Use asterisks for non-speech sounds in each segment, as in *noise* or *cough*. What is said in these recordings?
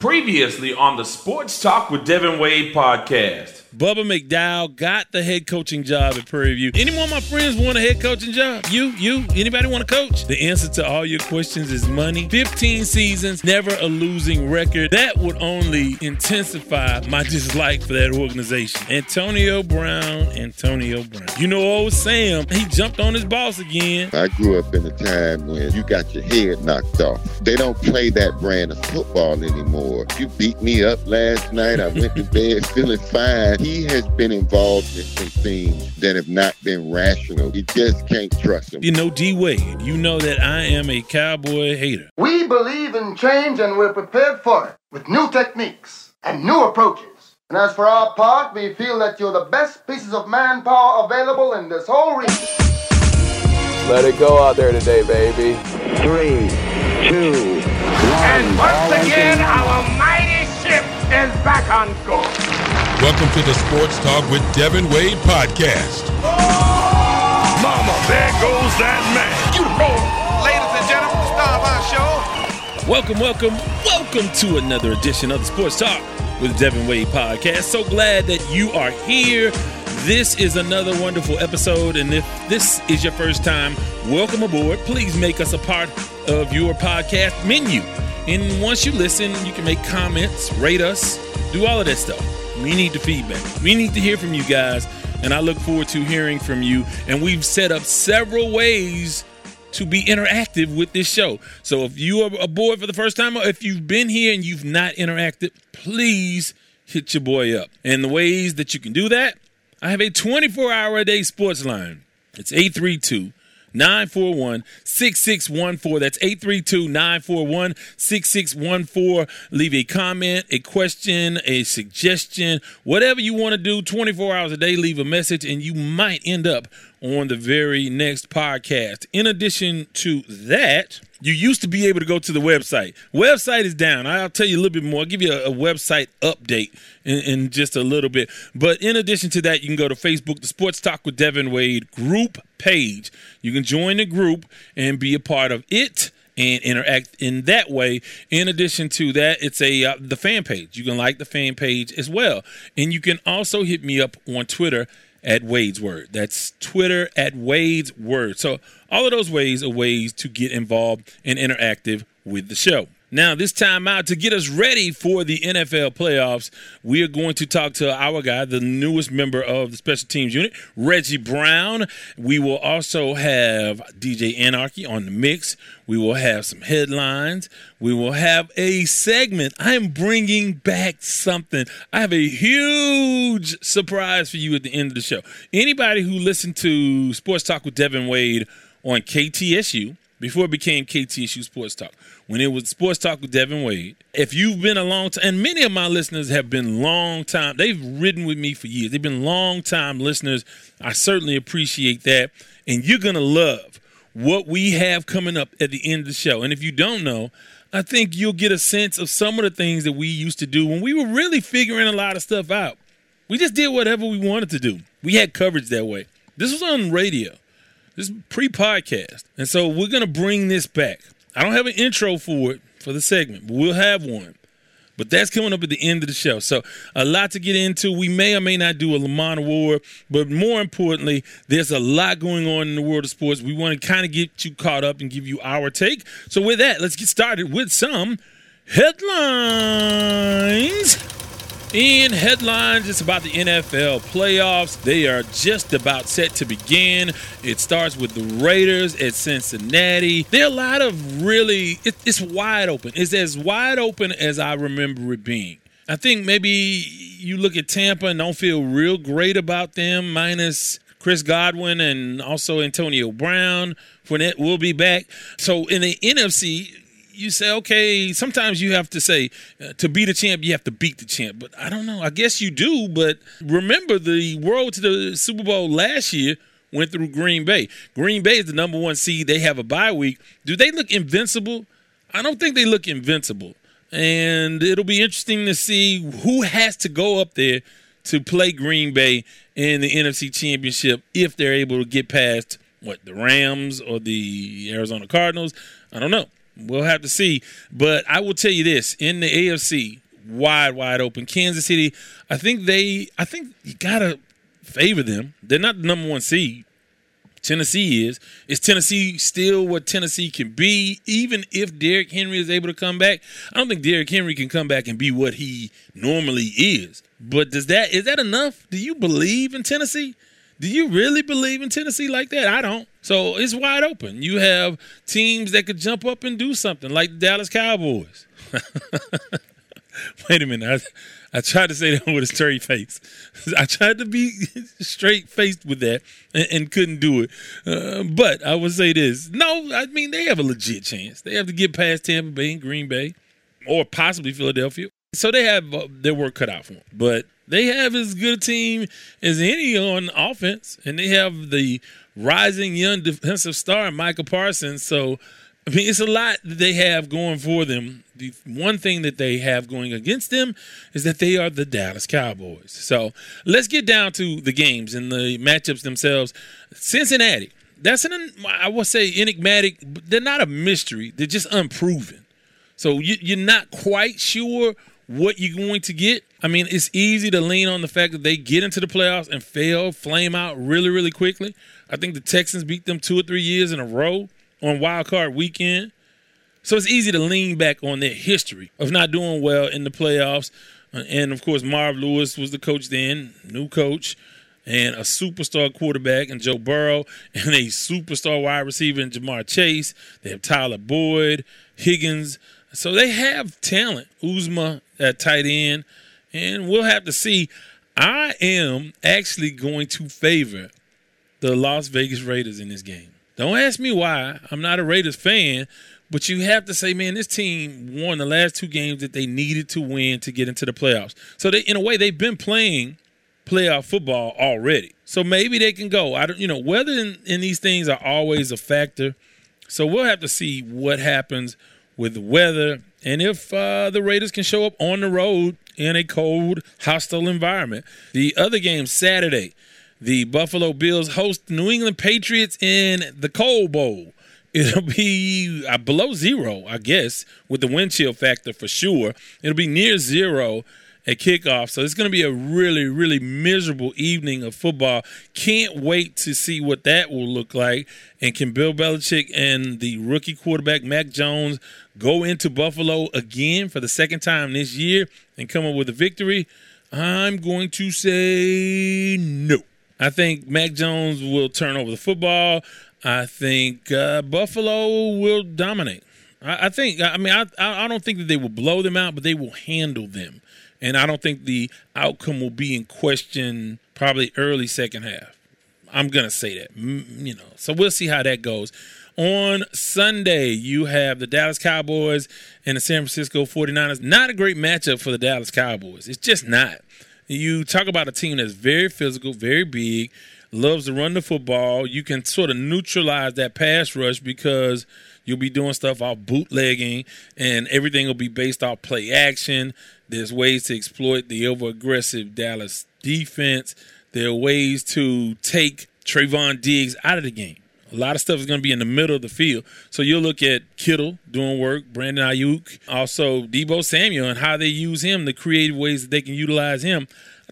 Previously on the Sports Talk with Devin Wade podcast. Bubba McDowell got the head coaching job at Prairie View. Any more of my friends want a head coaching job? You, you, anybody want to coach? The answer to all your questions is money. 15 seasons, never a losing record. That would only intensify my dislike for that organization. Antonio Brown, Antonio Brown. You know old Sam, he jumped on his boss again. I grew up in a time when you got your head knocked off. They don't play that brand of football anymore. You beat me up last night. I went to bed feeling fine he has been involved in some things that have not been rational. You just can't trust him. You know, D Wade, you know that I am a cowboy hater. We believe in change and we're prepared for it with new techniques and new approaches. And as for our part, we feel that you're the best pieces of manpower available in this whole region. Let it go out there today, baby. Three, two, one. And once again, our mighty ship is back on course. Welcome to the Sports Talk with Devin Wade podcast. Oh, mama, there goes that man. You roll. Ladies and gentlemen, the star of our show. Welcome, welcome, welcome to another edition of the Sports Talk with Devin Wade podcast. So glad that you are here. This is another wonderful episode, and if this is your first time, welcome aboard. Please make us a part of your podcast menu. And once you listen, you can make comments, rate us, do all of that stuff. We need the feedback. We need to hear from you guys, and I look forward to hearing from you. And we've set up several ways to be interactive with this show. So if you are aboard for the first time, or if you've been here and you've not interacted, please hit your boy up. And the ways that you can do that, I have a 24 hour a day sports line. It's 832 941 6614. That's 832 941 6614. Leave a comment, a question, a suggestion, whatever you want to do 24 hours a day. Leave a message, and you might end up on the very next podcast. In addition to that, you used to be able to go to the website. Website is down. I'll tell you a little bit more. I'll give you a, a website update in, in, just a little bit. But in addition to that, you can go to Facebook, the Sports Talk with Devin Wade group page. You can join the group and be a part of it and interact in that way. In addition to that, it's a uh, the fan page. You can like the fan page as well, and you can also hit me up on Twitter at Wade's Word. That's Twitter at Wade's Word. So all of those ways are ways to get involved and interactive with the show. Now, this time out to get us ready for the NFL playoffs, we are going to talk to our guy, the newest member of the special teams unit, Reggie Brown. We will also have DJ Anarchy on the mix. We will have some headlines. We will have a segment. I am bringing back something. I have a huge surprise for you at the end of the show. Anybody who listened to Sports Talk with Devin Wade on KTSU, before it became KTSU Sports Talk, when it was Sports Talk with Devin Wade. If you've been a long time, and many of my listeners have been long time, they've ridden with me for years. They've been long time listeners. I certainly appreciate that. And you're going to love what we have coming up at the end of the show. And if you don't know, I think you'll get a sense of some of the things that we used to do when we were really figuring a lot of stuff out. We just did whatever we wanted to do. We had coverage that way. This was on radio. This is pre-podcast. And so we're going to bring this back. I don't have an intro for it for the segment, but we'll have one. But that's coming up at the end of the show. So a lot to get into. We may or may not do a Lamont Award, but more importantly, there's a lot going on in the world of sports. We want to kind of get you caught up and give you our take. So with that, let's get started with some headlines. In headlines, it's about the NFL playoffs. They are just about set to begin. It starts with the Raiders at Cincinnati. There are a lot of really, it, it's wide open. It's as wide open as I remember it being. I think maybe you look at Tampa and don't feel real great about them, minus Chris Godwin and also Antonio Brown. Fournette will be back. So in the NFC, you say, okay, sometimes you have to say, uh, to be a champ, you have to beat the champ. But I don't know. I guess you do. But remember, the world to the Super Bowl last year went through Green Bay. Green Bay is the number one seed. They have a bye week. Do they look invincible? I don't think they look invincible. And it'll be interesting to see who has to go up there to play Green Bay in the NFC Championship if they're able to get past what the Rams or the Arizona Cardinals. I don't know. We'll have to see. But I will tell you this in the AFC, wide, wide open. Kansas City, I think they, I think you got to favor them. They're not the number one seed. Tennessee is. Is Tennessee still what Tennessee can be, even if Derrick Henry is able to come back? I don't think Derrick Henry can come back and be what he normally is. But does that is that enough? Do you believe in Tennessee? Do you really believe in Tennessee like that? I don't. So it's wide open. You have teams that could jump up and do something, like the Dallas Cowboys. *laughs* Wait a minute. I, I tried to say that with a straight face. *laughs* I tried to be *laughs* straight faced with that and, and couldn't do it. Uh, but I would say this. No, I mean, they have a legit chance. They have to get past Tampa Bay and Green Bay or possibly Philadelphia. So they have uh, their work cut out for them. But they have as good a team as any on offense, and they have the rising young defensive star, Michael Parsons. So, I mean, it's a lot that they have going for them. The one thing that they have going against them is that they are the Dallas Cowboys. So, let's get down to the games and the matchups themselves. Cincinnati, that's an, I would say, enigmatic. They're not a mystery, they're just unproven. So, you, you're not quite sure what you're going to get. I mean, it's easy to lean on the fact that they get into the playoffs and fail, flame out really, really quickly. I think the Texans beat them two or three years in a row on wild card weekend. So it's easy to lean back on their history of not doing well in the playoffs. Uh, and of course, Marv Lewis was the coach then, new coach, and a superstar quarterback in Joe Burrow, *laughs* and a superstar wide receiver in Ja'Marr Chase. They have Tyler Boyd, Higgins. So they have talent. Uzomah at tight end, and we'll have to see. I am actually going to favor the Las Vegas Raiders in this game. Don't ask me why. I'm not a Raiders fan, but you have to say, man, this team won the last two games that they needed to win to get into the playoffs. So they, in a way, they've been playing playoff football already. So maybe they can go. I don't, you know, weather in, in these things are always a factor. So we'll have to see what happens with the weather and if uh, the Raiders can show up on the road in a cold, hostile environment. The other game Saturday, the Buffalo Bills host New England Patriots in the Cold Bowl. It'll be uh, below zero, I guess, with the wind chill factor for sure. It'll be near zero at kickoff. So it's going to be a really, really miserable evening of football. Can't wait to see what that will look like. And can Bill Belichick and the rookie quarterback, Mac Jones, go into Buffalo again for the second time this year and come up with a victory? I'm going to say no. I think Mac Jones will turn over the football. I think uh, Buffalo will dominate. I, I, think. I mean, I I don't think that they will blow them out, but they will handle them and I don't think the outcome will be in question probably early second half. I'm gonna say that, you know. So we'll see how that goes. On Sunday, you have the Dallas Cowboys and the San Francisco 49ers. Not a great matchup for the Dallas Cowboys. It's just not. You talk about a team that's very physical, very big, loves to run the football. You can sort of neutralize that pass rush because you'll be doing stuff off bootlegging and everything will be based off play action. There's ways to exploit the over aggressive Dallas defense. There are ways to take Trevon Diggs out of the game. A lot of stuff is going to be in the middle of the field. So you'll look at Kittle doing work, Brandon Aiyuk, also Deebo Samuel, and how they use him, the creative ways that they can utilize him.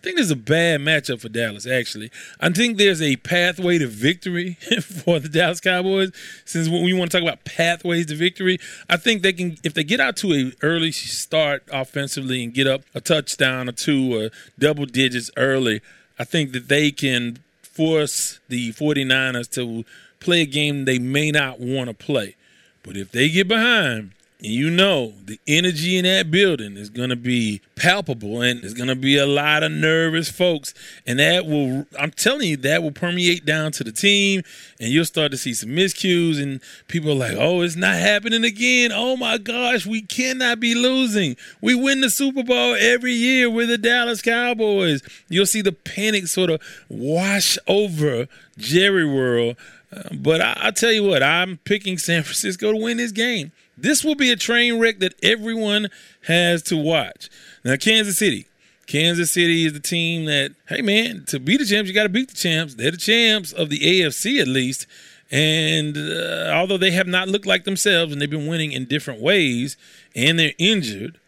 I think there's a bad matchup for Dallas, actually. I think there's a pathway to victory *laughs* for the Dallas Cowboys. Since when we want to talk about pathways to victory, I think they can, if they get out to a early start offensively and get up a touchdown or two or double digits early, I think that they can force the 49ers to play a game they may not want to play. But if they get behind, and you know the energy in that building is going to be palpable and there's going to be a lot of nervous folks. And that will i'm telling you that will permeate down to the team and you'll start to see some miscues and people are like oh it's not happening again. Oh my gosh we cannot be losing. We win the super bowl every year with the dallas cowboys. You'll see the panic sort of wash over jerry world. Uh, but I, I tell you what i'm picking san francisco to win this game this will be a train wreck that everyone has to watch. Now, Kansas City. Kansas City is the team that, hey man, to beat the champs, you got to beat the champs. They're the champs of the AFC at least. And uh, although they have not looked like themselves and they've been winning in different ways and they're injured,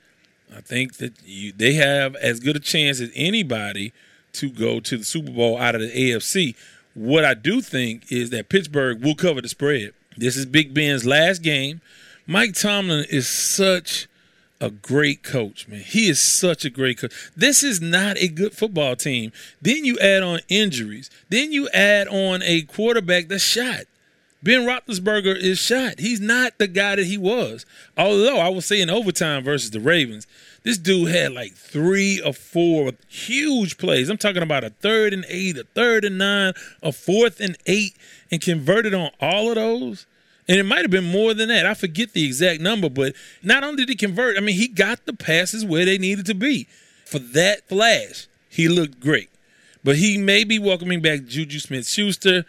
I think that you, they have as good a chance as anybody to go to the Super Bowl out of the AFC. What I do think is that Pittsburgh will cover the spread. This is Big Ben's last game. Mike Tomlin is such a great coach, man. He is such a great coach. This is not a good football team. Then you add on injuries. Then you add on a quarterback that's shot. Ben Roethlisberger is shot. He's not the guy that he was. Although I will say in overtime versus the Ravens, this dude had like three or four huge plays. I'm talking about a third and eight, a third and nine, a fourth and eight, and converted on all of those. And it might have been more than that. I forget the exact number, but not only did he convert, I mean, he got the passes where they needed to be. For that flash, he looked great. But he may be welcoming back Juju Smith Schuster.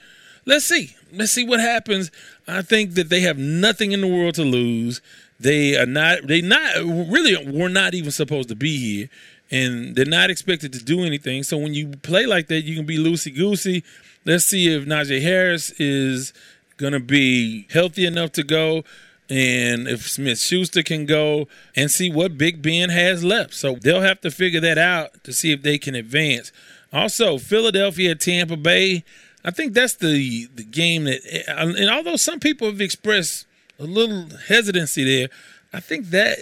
Let's see. Let's see what happens. I think that they have nothing in the world to lose. They are not, they not, really were not even supposed to be here. And they're not expected to do anything. So when you play like that, you can be loosey goosey. Let's see if Najee Harris is going to be healthy enough to go and if Smith Schuster can go and see what Big Ben has left. So they'll have to figure that out to see if they can advance. Also, Philadelphia, Tampa Bay. I think that's the the game that, and although some people have expressed a little hesitancy there, I think that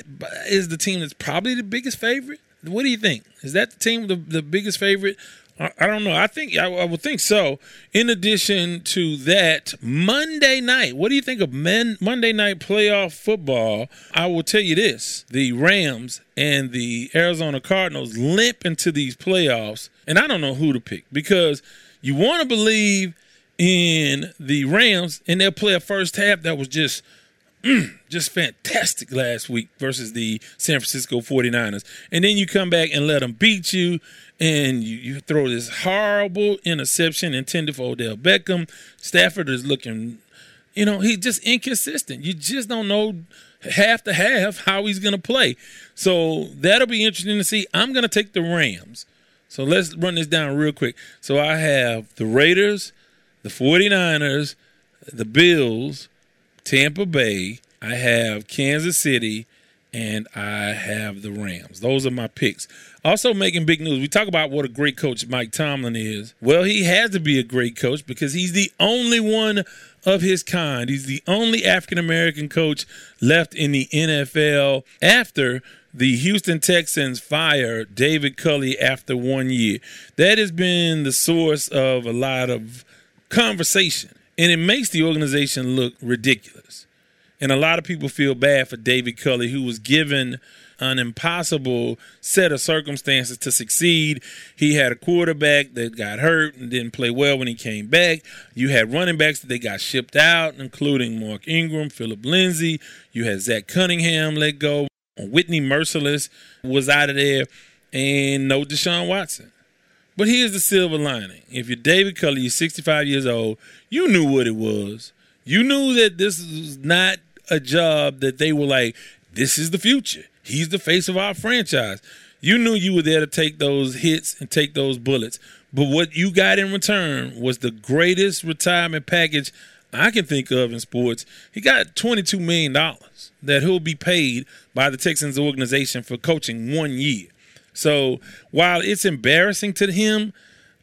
is the team that's probably the biggest favorite. What do you think? Is that the team the, the biggest favorite? I don't know. I think I, I, would think so. In addition to that, Monday night. What do you think of men, Monday night playoff football? I will tell you this: the Rams and the Arizona Cardinals limp into these playoffs, and I don't know who to pick because you want to believe in the Rams, and they'll play a first half that was just mm, just fantastic last week versus the San Francisco 49ers. And then you come back and let them beat you and you, you throw this horrible interception intended for Odell Beckham. Stafford is looking, you know, he's just inconsistent. You just don't know half to half how he's going to play. So that'll be interesting to see. I'm going to take the Rams. So let's run this down real quick. So I have the Raiders, the 49ers, the Bills, Tampa Bay, I have Kansas City, and I have the Rams. Those are my picks. Also, making big news. We talk about what a great coach Mike Tomlin is. Well, he has to be a great coach because he's the only one of his kind. He's the only African American coach left in the NFL after the Houston Texans fire David Culley after one year. That has been the source of a lot of conversation, and it makes the organization look ridiculous. And a lot of people feel bad for David Culley, who was given an impossible set of circumstances to succeed. He had a quarterback that got hurt and didn't play well when he came back. You had running backs that they got shipped out, including Mark Ingram, Phillip Lindsay. You had Zach Cunningham let go. Whitney Mercilus was out of there, and no Deshaun Watson. But here's the silver lining. If you're David Culley, you're 65 years old, you knew what it was. You knew that this was not a job that they were like, this is the future. He's the face of our franchise. You knew you were there to take those hits and take those bullets. But what you got in return was the greatest retirement package I can think of in sports. He got $22 million that he'll be paid by the Texans organization for coaching one year. So while it's embarrassing to him,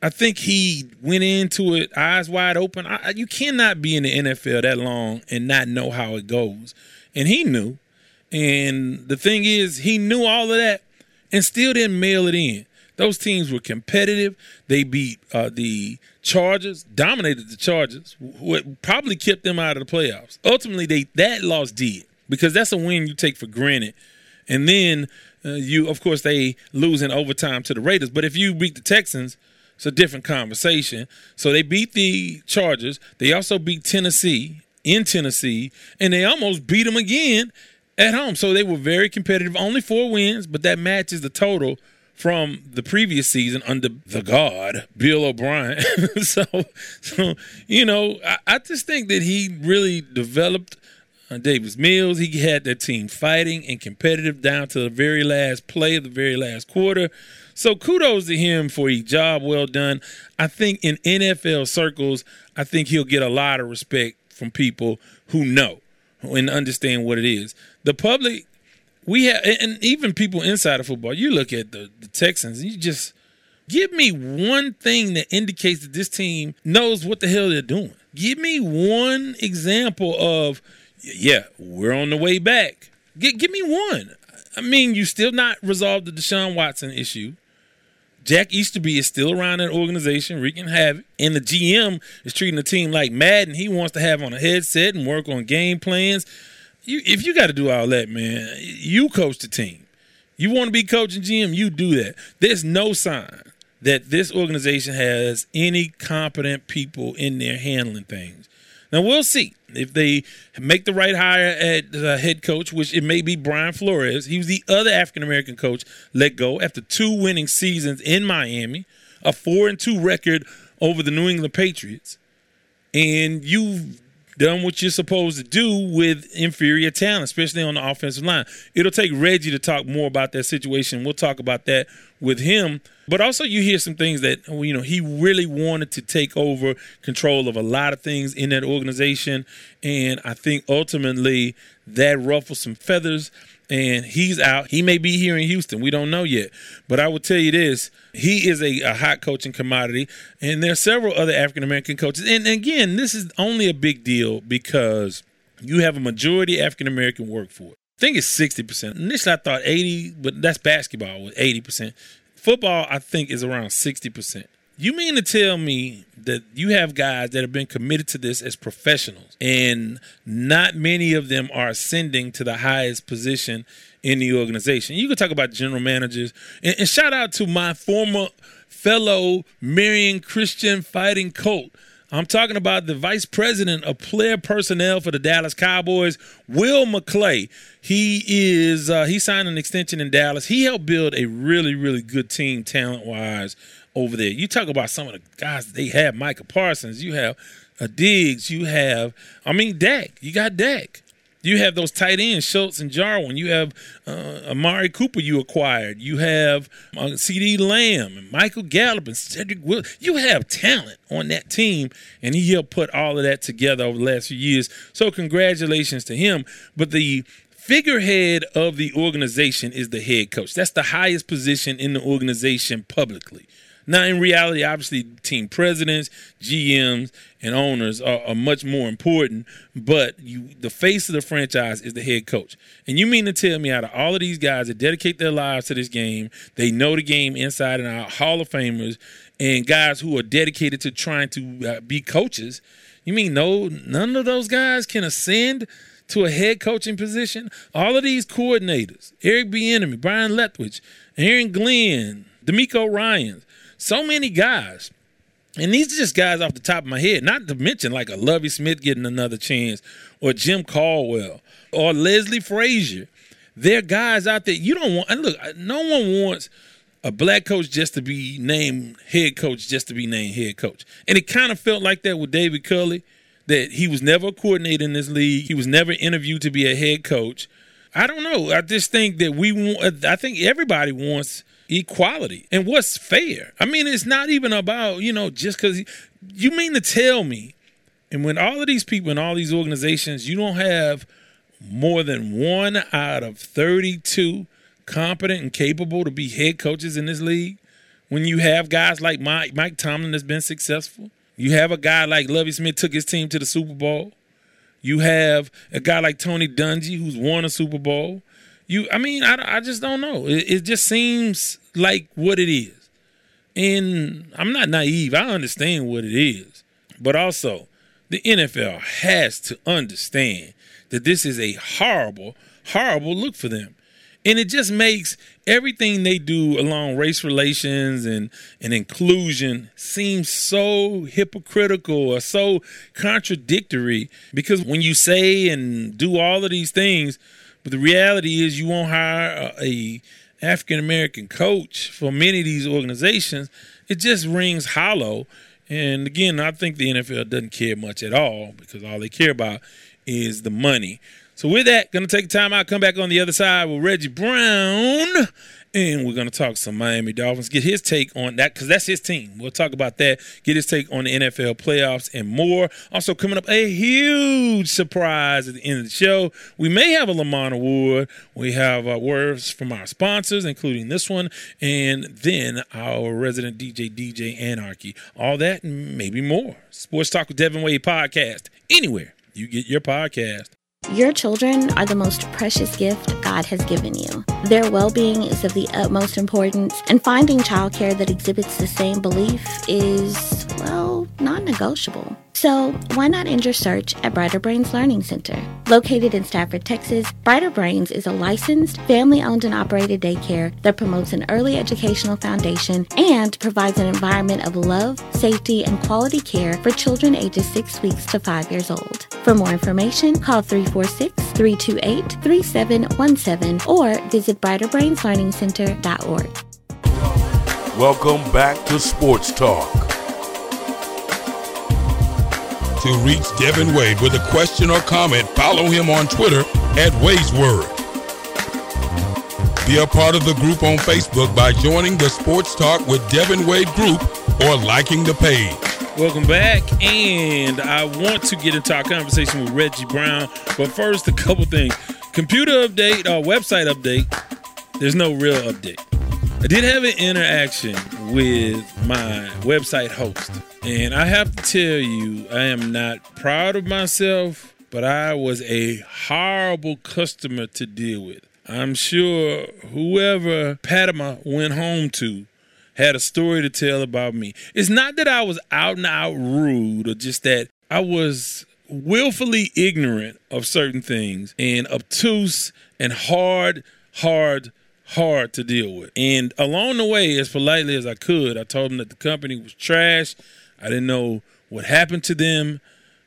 I think he went into it eyes wide open. I, you cannot be in the NFL that long and not know how it goes. And he knew. And the thing is, he knew all of that and still didn't mail it in. Those teams were competitive. They beat uh, the Chargers, dominated the Chargers, what probably kept them out of the playoffs. Ultimately, they that loss did because that's a win you take for granted. And then uh, you, of course, they lose in overtime to the Raiders. But if you beat the Texans – it's a different conversation. So they beat the Chargers. They also beat Tennessee in Tennessee, and they almost beat them again at home. So they were very competitive. Only four wins, but that matches the total from the previous season under the God, Bill O'Brien. *laughs* so, so, you know, I, I, just think that he really developed uh, Davis Mills. He had that team fighting and competitive down to the very last play of the very last quarter. So kudos to him for a job well done. I think in NFL circles, I think he'll get a lot of respect from people who know and understand what it is. The public, we have, and even people inside of football. You look at the, the Texans, and you just give me one thing that indicates that this team knows what the hell they're doing. Give me one example of, yeah, we're on the way back. Give, give me one. I mean, you still not resolved the Deshaun Watson issue. Jack Easterby is still around that organization, wreaking havoc, and the GM is treating the team like Madden. He wants to have on a headset and work on game plans. You, if you got to do all that, man, you coach the team. You want to be coaching GM, you do that. There's no sign that this organization has any competent people in there handling things. Now we'll see if they make the right hire at the head coach, which it may be Brian Flores. He was the other African American coach let go after two winning seasons in Miami, a four and two record over the New England Patriots, and you've done what you're supposed to do with inferior talent, especially on the offensive line. It'll take Reggie to talk more about that situation. We'll talk about that with him. But also, you hear some things that you know he really wanted to take over control of a lot of things in that organization, and I think ultimately that ruffled some feathers. And he's out. He may be here in Houston. We don't know yet. But I will tell you this: he is a, a hot coaching commodity, and there are several other African American coaches. And again, this is only a big deal because you have a majority African American workforce. I think it's sixty percent. Initially, I thought eighty, but that's basketball eighty percent. Football, I think, is around sixty percent. You mean to tell me that you have guys that have been committed to this as professionals, and not many of them are ascending to the highest position in the organization? You could talk about general managers, and, and shout out to my former fellow Marion Christian Fighting Colt. I'm talking about the vice president of player personnel for the Dallas Cowboys, Will McClay. He is uh, he signed an extension in Dallas. He helped build a really really good team talent wise over there. You talk about some of the guys they have, Micah Parsons. You have a Diggs. You have I mean Dak. You got Dak. You have those tight ends, Schultz and Jarwin. You have uh, Amari Cooper you acquired. You have uh, CeeDee Lamb and Michael Gallup and Cedric Will. You have talent on that team, and he helped put all of that together over the last few years. So congratulations to him. But the figurehead of the organization is the head coach. That's the highest position in the organization publicly. Now, in reality, obviously, team presidents, GMs, and owners are, are, much more important. But you, the face of the franchise is the head coach. And you mean to tell me, out of all of these guys that dedicate their lives to this game, they know the game inside and out, Hall of Famers, and guys who are dedicated to trying to uh, be coaches. You mean no, none of those guys can ascend to a head coaching position? All of these coordinators, Eric Bieniemy, Byron Leftwich, Aaron Glenn, DeMeco Ryans so many guys. And these are just guys off the top of my head, not to mention like a Lovie Smith getting another chance, or Jim Caldwell, or Leslie Frazier. They're guys out there you don't want. And look, no one wants a black coach just to be named head coach, just to be named head coach. And it kind of felt like that with David Culley, that he was never a coordinator in this league. He was never interviewed to be a head coach. I don't know. I just think that we want. I think everybody wants equality and what's fair. I mean, it's not even about, you know, just because you mean to tell me, and when all of these people in all these organizations, you don't have more than one out of 32 competent and capable to be head coaches in this league. When you have guys like Mike, Mike Tomlin that's been successful, you have a guy like Lovie Smith took his team to the Super Bowl. You have a guy like Tony Dungy who's won a Super Bowl. You, I mean, I, I just don't know. It, it just seems like what it is. And I'm not naive. I understand what it is. But also, the NFL has to understand that this is a horrible, horrible look for them. And it just makes everything they do along race relations and, and inclusion seem so hypocritical or so contradictory because when you say and do all of these things, but the reality is, you won't hire a, a African American coach for many of these organizations. It just rings hollow. And again, I think the NFL doesn't care much at all because all they care about is the money. So with that, gonna take time out, come back on the other side with Reggie Brown and we're going to talk some Miami Dolphins, get his take on that because that's his team. We'll talk about that, get his take on the NFL playoffs and more. Also, coming up, a huge surprise at the end of the show. We may have a Lamont Award. We have uh, words from our sponsors, including this one, and then our resident DJ, DJ Anarchy. All that and maybe more. Sports Talk with Devin Wade podcast, anywhere you get your podcast. Your children are the most precious gift God has given you. Their well being is of the utmost importance, and finding childcare that exhibits the same belief is, well, non negotiable. So, why not end your search at Brighter Brains Learning Center? Located in Stafford, Texas, Brighter Brains is a licensed, family owned and operated daycare that promotes an early educational foundation and provides an environment of love, safety, and quality care for children ages 6 weeks to 5 years old. For more information, call 346 328 3717 or visit brighterbrainslearningcenter.org. Welcome back to Sports Talk. To reach Devin Wade with a question or comment, follow him on Twitter at Wade's Word. Be a part of the group on Facebook by joining the Sports Talk with Devin Wade group or liking the page. Welcome back, and I want to get into our conversation with Reggie Brown. But first, a couple things: computer update, uh, website update. There's no real update. I did have an interaction with my website host, and I have to tell you, I am not proud of myself, but I was a horrible customer to deal with. I'm sure whoever Padma went home to had a story to tell about me. It's not that I was out and out rude or just that I was willfully ignorant of certain things and obtuse and hard, hard hard to deal with. And along the way, as politely as I could, I told them that the company was trash. I didn't know what happened to them.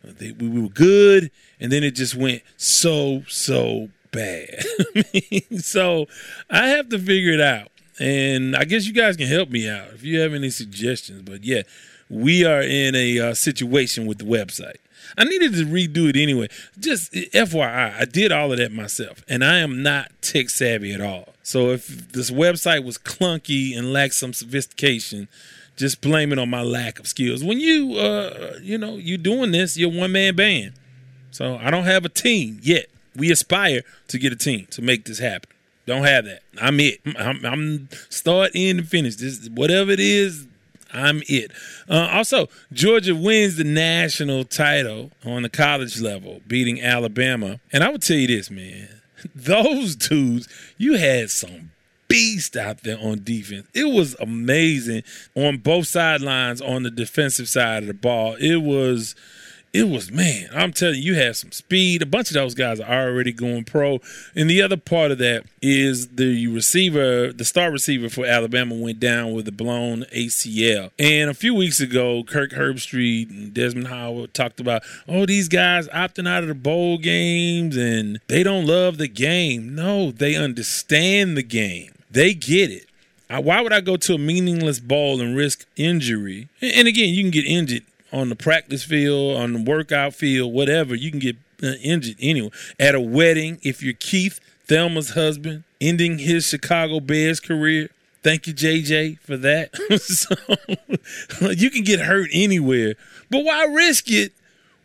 They, we were good, and then it just went so so bad. *laughs* so I have to figure it out. And I guess you guys can help me out if you have any suggestions. But yeah, we are in a uh, situation with the website. I needed to redo it anyway. Just FYI, I did all of that myself, and I am not tech savvy at all. So if this website was clunky and lacked some sophistication, just blame it on my lack of skills. When you, uh, you know, you doing this, you're one man band. So I don't have a team yet. We aspire to get a team to make this happen. Don't have that. I'm it. I'm, I'm start, end, and finish. This whatever it is. I'm it. Uh, also, Georgia wins the national title on the college level, beating Alabama. And I would tell you this, man. *laughs* Those dudes, you had some beast out there on defense. It was amazing on both sidelines on the defensive side of the ball. It was it was man, I'm telling you, you have some speed. A bunch of those guys are already going pro. And the other part of that is the receiver, the star receiver for Alabama went down with a blown ACL. And a few weeks ago, Kirk Herbstreit and Desmond Howard talked about, oh, these guys opting out of the bowl games and they don't love the game. No, they understand the game. They get it. Why would I go to a meaningless ball and risk injury? And again, you can get injured on the practice field, on the workout field, whatever. You can get uh, injured anyway. At a wedding, if you're Keith, Thelma's husband, ending his Chicago Bears career. Thank you, JJ, for that. *laughs* so *laughs* you can get hurt anywhere. But why risk it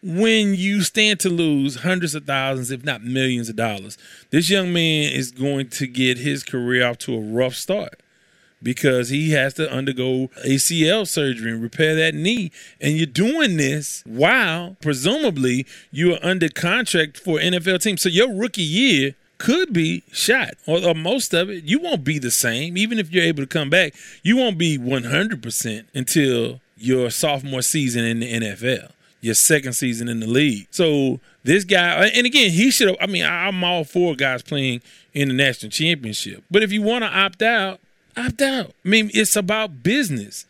when you stand to lose hundreds of thousands, if not millions of dollars? This young man is going to get his career off to a rough start because he has to undergo ACL surgery and repair that knee. And you're doing this while presumably you are under contract for NFL team. So your rookie year could be shot, or, or, most of it. You won't be the same. Even if you're able to come back, you won't be 100% until your sophomore season in the NFL, your second season in the league. So this guy, and again, he should have. I mean, I'm all for guys playing in the national championship. But if you want to opt out, opt out. I mean, it's about business.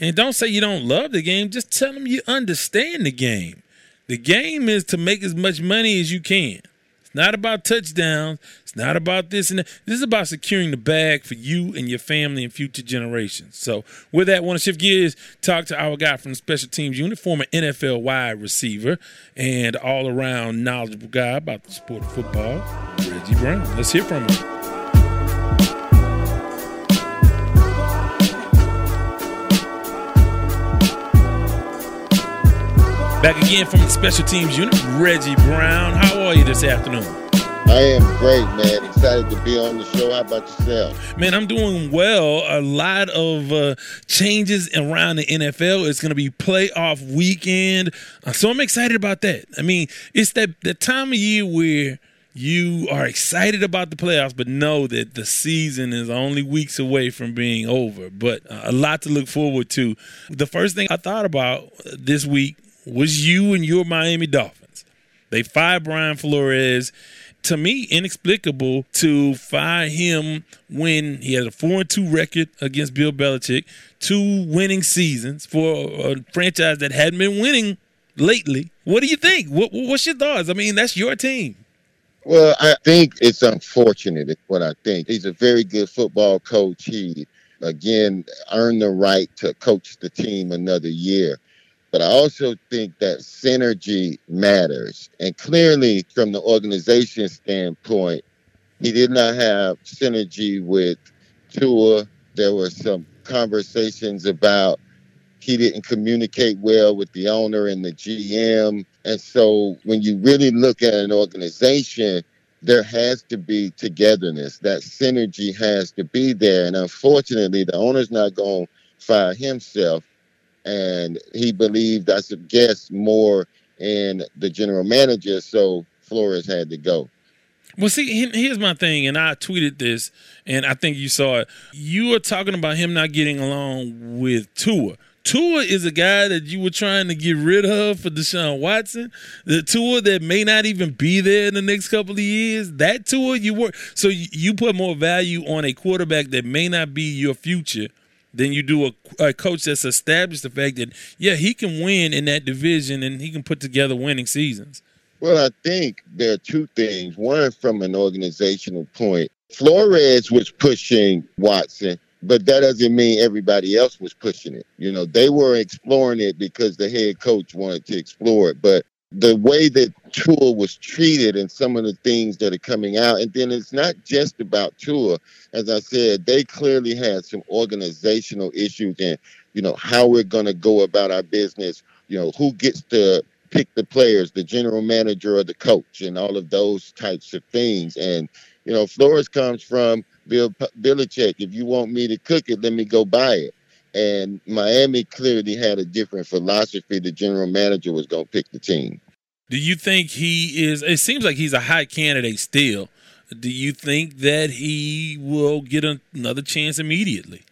And don't say you don't love the game. Just tell them you understand the game. The game is to make as much money as you can. It's not about touchdowns. It's not about this and that. This is about securing the bag for you and your family and future generations. So, with that, I want to shift gears, talk to our guy from the special teams unit, former NFL wide receiver, and all around knowledgeable guy about the sport of football, Reggie Brown. Let's hear from him. Back again from the special teams unit, Reggie Brown. How are you this afternoon? I am great, man. Excited to be on the show. How about yourself? Man, I'm doing well. A lot of uh, changes around the NFL. It's going to be playoff weekend, uh, so I'm excited about that. I mean, it's that the time of year where you are excited about the playoffs, but know that the season is only weeks away from being over. But uh, a lot to look forward to. The first thing I thought about this week was you and your Miami Dolphins. They fired Brian Flores. To me, inexplicable to fire him when he had a four and two record against Bill Belichick, two winning seasons for a franchise that hadn't been winning lately. What do you think? What, what's your thoughts? I mean, that's your team. Well, I think it's unfortunate. What I think. He's a very good football coach. He again earned the right to coach the team another year. But I also think that synergy matters. And clearly, from the organization standpoint, he did not have synergy with Tua. There were some conversations about he didn't communicate well with the owner and the GM. And so when you really look at an organization, there has to be togetherness. That synergy has to be there. And unfortunately, the owner's not going to fire himself and he believed, I guess, more in the general manager. So Flores had to go. Well, see, here's my thing, and I tweeted this, and I think you saw it. You were talking about him not getting along with Tua. Tua is a guy that you were trying to get rid of for Deshaun Watson. The Tua that may not even be there in the next couple of years. That Tua you were so you put more value on a quarterback that may not be your future then you do a, a, coach that's established the fact that yeah he can win in that division and he can put together winning seasons. Well, I think there are two things. One, from an organizational point, Flores was pushing Watson, but that doesn't mean everybody else was pushing it. You know, they were exploring it because the head coach wanted to explore it, but the way that Tua was treated and some of the things that are coming out. And then it's not just about Tua. As I said, they clearly had some organizational issues and, you know, how we're going to go about our business, you know, who gets to pick the players, the general manager or the coach, and all of those types of things. And, you know, Flores comes from Bill Belichick. If you want me to cook it, let me go buy it. And Miami clearly had a different philosophy. The general manager was going to pick the team. Do you think he is? It seems like he's a high candidate still. Do you think that he will get another chance immediately?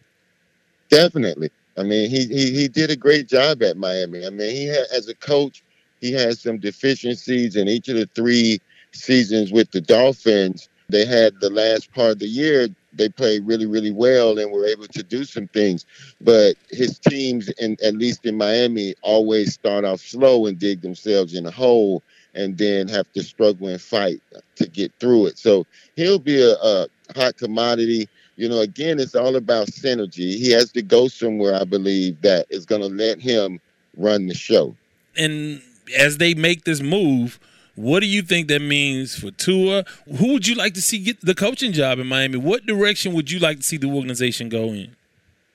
Definitely. I mean, he, he he did a great job at Miami. I mean, he had as a coach, he had some deficiencies in each of the three seasons with the Dolphins. They had the last part of the year they played really, really well and were able to do some things. But his teams, in, at least in Miami, always start off slow and dig themselves in a hole and then have to struggle and fight to get through it. So he'll be a, a hot commodity. You know, again, it's all about synergy. He has to go somewhere, I believe, that is going to let him run the show. And as they make this move, what do you think that means for Tua? Who would you like to see get the coaching job in Miami? What direction would you like to see the organization go in?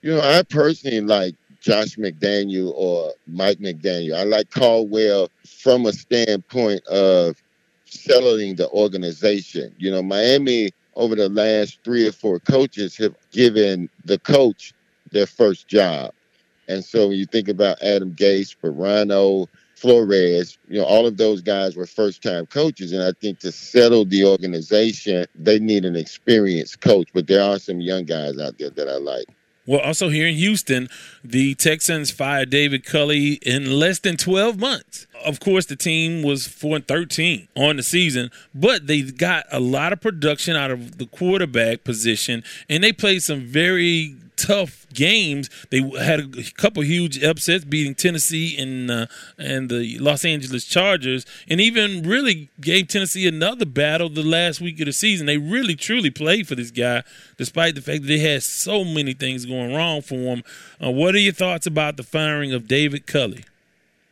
You know, I personally like Josh McDaniel or Mike McDaniel. I like Caldwell from a standpoint of settling the organization. You know, Miami over the last three or four coaches have given the coach their first job. And so when you think about Adam Gase, Sparano, Flores, you know, all of those guys were first time coaches. And I think to settle the organization, they need an experienced coach. But there are some young guys out there that I like. Well, also here in Houston, the Texans fired David Culley in less than 12 months. Of course, the team was 4 and 13 on the season, but they got a lot of production out of the quarterback position, and they played some very tough games. They had a couple huge upsets, beating Tennessee and uh, and the Los Angeles Chargers, and even really gave Tennessee another battle the last week of the season. They really truly played for this guy, despite the fact that they had so many things going wrong for him. Uh, what are your thoughts about the firing of David Culley?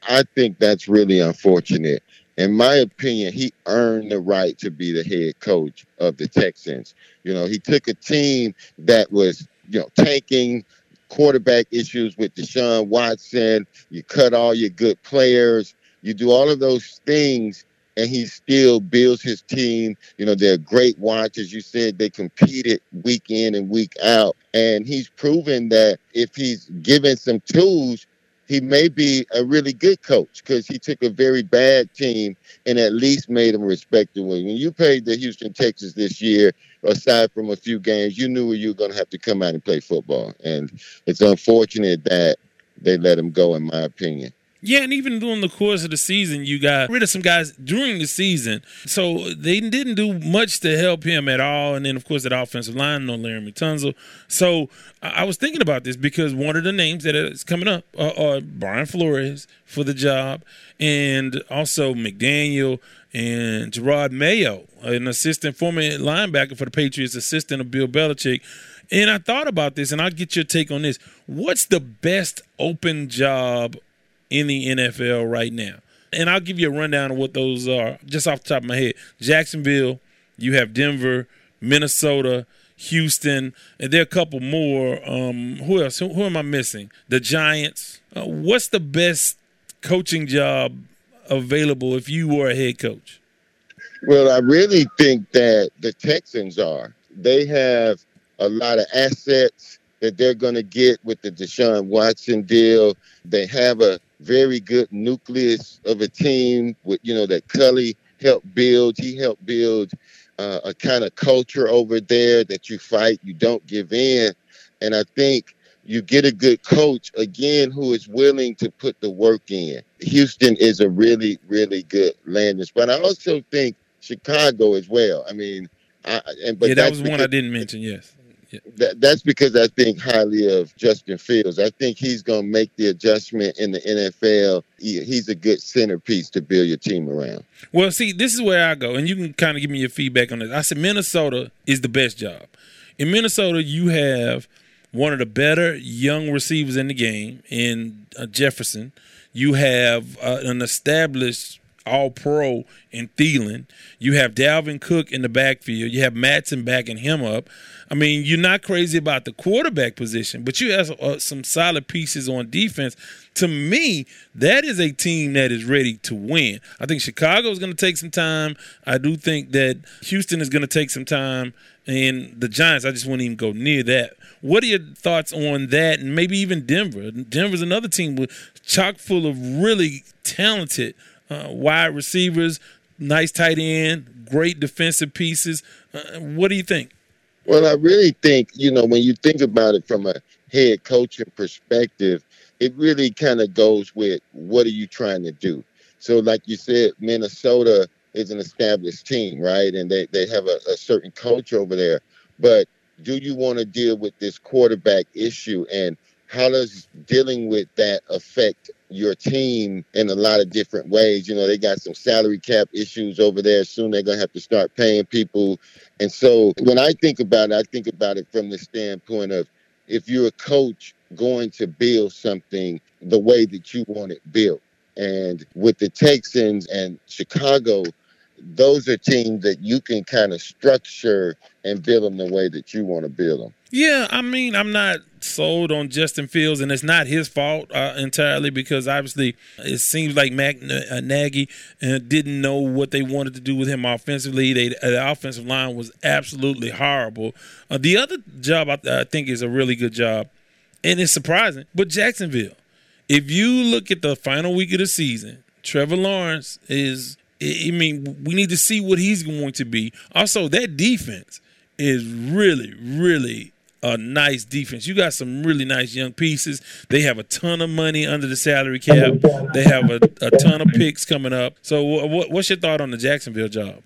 I think that's really unfortunate. In my opinion, he earned the right to be the head coach of the Texans. You know, he took a team that was, you know, tanking, quarterback issues with Deshaun Watson. You cut all your good players. You do all of those things, and he still builds his team. You know, they're great watch. As you said, they competed week in and week out. And he's proven that if he's given some tools, he may be a really good coach because he took a very bad team and at least made them respectable. When you played the Houston Texans this year, aside from a few games, you knew you were going to have to come out and play football. And it's unfortunate that they let him go, in my opinion. Yeah, and even during the course of the season, you got rid of some guys during the season. So they didn't do much to help him at all. And then, of course, that offensive line, no Laremy Tunsil. So I was thinking about this because one of the names that is coming up are, are Brian Flores for the job, and also McDaniel and Jerod Mayo, an assistant former linebacker for the Patriots, assistant of Bill Belichick. And I thought about this, and I'll get your take on this. What's the best open job in the NFL right now. And I'll give you a rundown of what those are just off the top of my head. Jacksonville, you have Denver, Minnesota, Houston, and there are a couple more. Um, who else? Who, who, am I missing? The Giants. Uh, what's the best coaching job available if you were a head coach? Well, I really think that the Texans are. They have a lot of assets that they're going to get with the Deshaun Watson deal. They have a very good nucleus of a team with you know that Culley helped build. He helped build uh, a kind of culture over there that you fight, you don't give in, and I think you get a good coach again who is willing to put the work in. Houston is a really really good landing spot. I also think Chicago as well. I mean, I, and but yeah, that was one I didn't mention. Yes, that, that's because I think highly of Justin Fields. I think he's going to make the adjustment in the NFL. He, he's a good centerpiece to build your team around. Well, see, this is where I go, and you can kind of give me your feedback on this. I said Minnesota is the best job. In Minnesota, you have one of the better young receivers in the game in uh, Jefferson. You have uh, an established all pro in Thielen. You have Dalvin Cook in the backfield. You have Mattison backing him up. I mean, you're not crazy about the quarterback position, but you have uh, some solid pieces on defense. To me, that is a team that is ready to win. I think Chicago is going to take some time. I do think that Houston is going to take some time, and the Giants, I just wouldn't even go near that. What are your thoughts on that, and maybe even Denver? Denver's another team with chock full of really talented uh, wide receivers, nice tight end, great defensive pieces. Uh, what do you think? Well, I really think, you know, when you think about it from a head coaching perspective, it really kind of goes with what are you trying to do? So, like you said, Minnesota is an established team, right? And they, they have a, a certain culture over there. But do you want to deal with this quarterback issue? And how does dealing with that affect your team in a lot of different ways. You know, they got some salary cap issues over there. Soon they're going to have to start paying people. And so when I think about it, I think about it from the standpoint of if you're a coach going to build something the way that you want it built. And with the Texans and Chicago, those are teams that you can kind of structure and build them the way that you want to build them. Yeah, I mean, I'm not sold on Justin Fields, and it's not his fault uh, entirely because obviously it seems like Mac uh, Nagy uh, didn't know what they wanted to do with him offensively. They, uh, the offensive line was absolutely horrible. Uh, the other job I, I think is a really good job, and it's surprising, but Jacksonville. If you look at the final week of the season, Trevor Lawrence is. I mean, we need to see what he's going to be. Also, that defense is really, really a nice defense. You got some really nice young pieces. They have a ton of money under the salary cap. They have a, a ton of picks coming up. So, what, what's your thought on the Jacksonville job?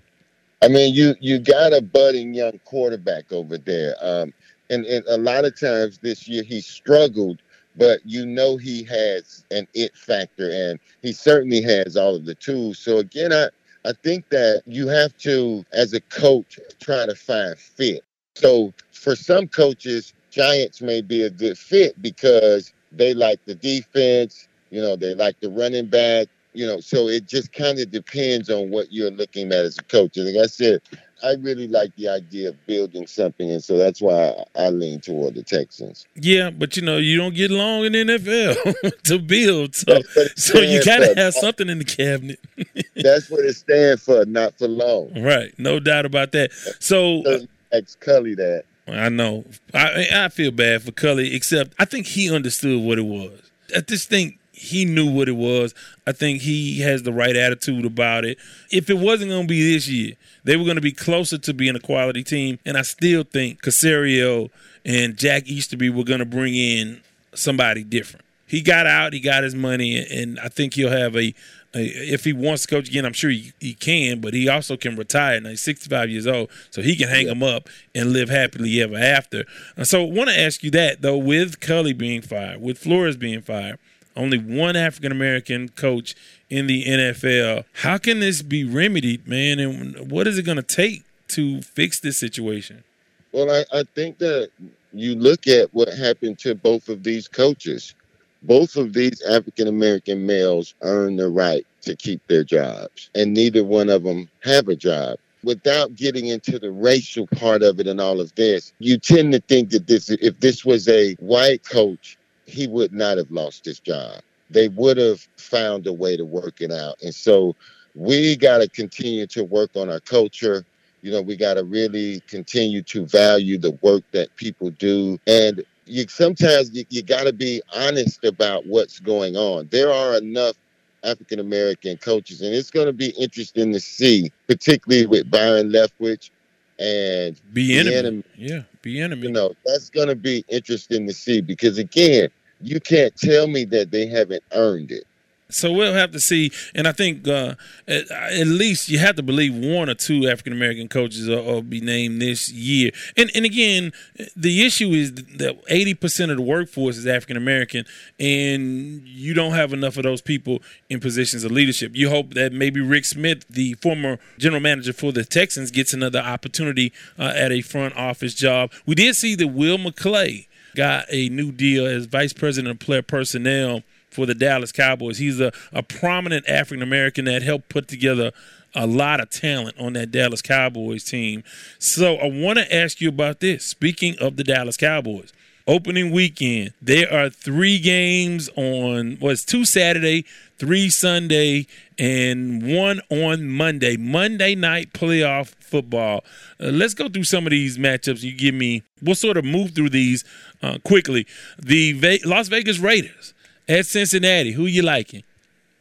I mean, you you got a budding young quarterback over there. Um, And, and a lot of times this year he struggled, but you know he has an it factor and he certainly has all of the tools. So again, I, I think that you have to, as a coach, try to find fit. So for some coaches, Giants may be a good fit because they like the defense, you know, they like the running back, you know, so it just kind of depends on what you're looking at as a coach. And like I said, I really like the idea of building something, and so that's why I lean toward the Texans. Yeah, but you know, you don't get long in the NFL *laughs* to build, so so you gotta have something in the cabinet. *laughs* that's what it stands for, not for long. Right, no doubt about that. So, ex Cully that. I know. I I feel bad for Culley, except I think he understood what it was. I just think he knew what it was. I think he has the right attitude about it. If it wasn't going to be this year, they were going to be closer to being a quality team. And I still think Caserio and Jack Easterby were going to bring in somebody different. He got out, he got his money, and I think he'll have a, a if he wants to coach again, I'm sure he, he, can, but he also can retire now. He's 65 years old, so he can hang yeah. him up and live happily ever after. And So I want to ask you that, though, with Culley being fired, with Flores being fired, only one African American coach in the NFL. How can this be remedied, man? And what is it going to take to fix this situation? Well, I, I think that you look at what happened to both of these coaches. Both of these African American males earn the right to keep their jobs, and neither one of them have a job without getting into the racial part of it and all of this, you tend to think that this if this was a white coach he would not have lost his job. They would have found a way to work it out. And so we got to continue to work on our culture. You know, we got to really continue to value the work that people do. And you sometimes you, you got to be honest about what's going on. There are enough African American coaches, and it's going to be interesting to see, particularly with Byron Leftwich and Bieniemy. Yeah, Bieniemy. You know, that's going to be interesting to see because again, you can't tell me that they haven't earned it. So we'll have to see, and I think uh, at, at, least you have to believe one or two African American coaches will, will, be named this year. And and again, the issue is that eighty percent of the workforce is African American, and you don't have enough of those people in positions of leadership. You hope that maybe Rick Smith, the former general manager for the Texans, gets another opportunity uh, at a front office job. We did see that Will McClay got a new deal as vice president of player personnel for the Dallas Cowboys. He's a, a prominent African American that helped put together a lot of talent on that Dallas Cowboys team. So I want to ask you about this. Speaking of the Dallas Cowboys, opening weekend, there are three games on was two Saturday, three Sunday, and one on Monday. Monday night playoff football. Uh, let's go through some of these matchups. You give me. We'll sort of move through these uh, quickly. The Ve- Las Vegas Raiders at Cincinnati. Who you liking?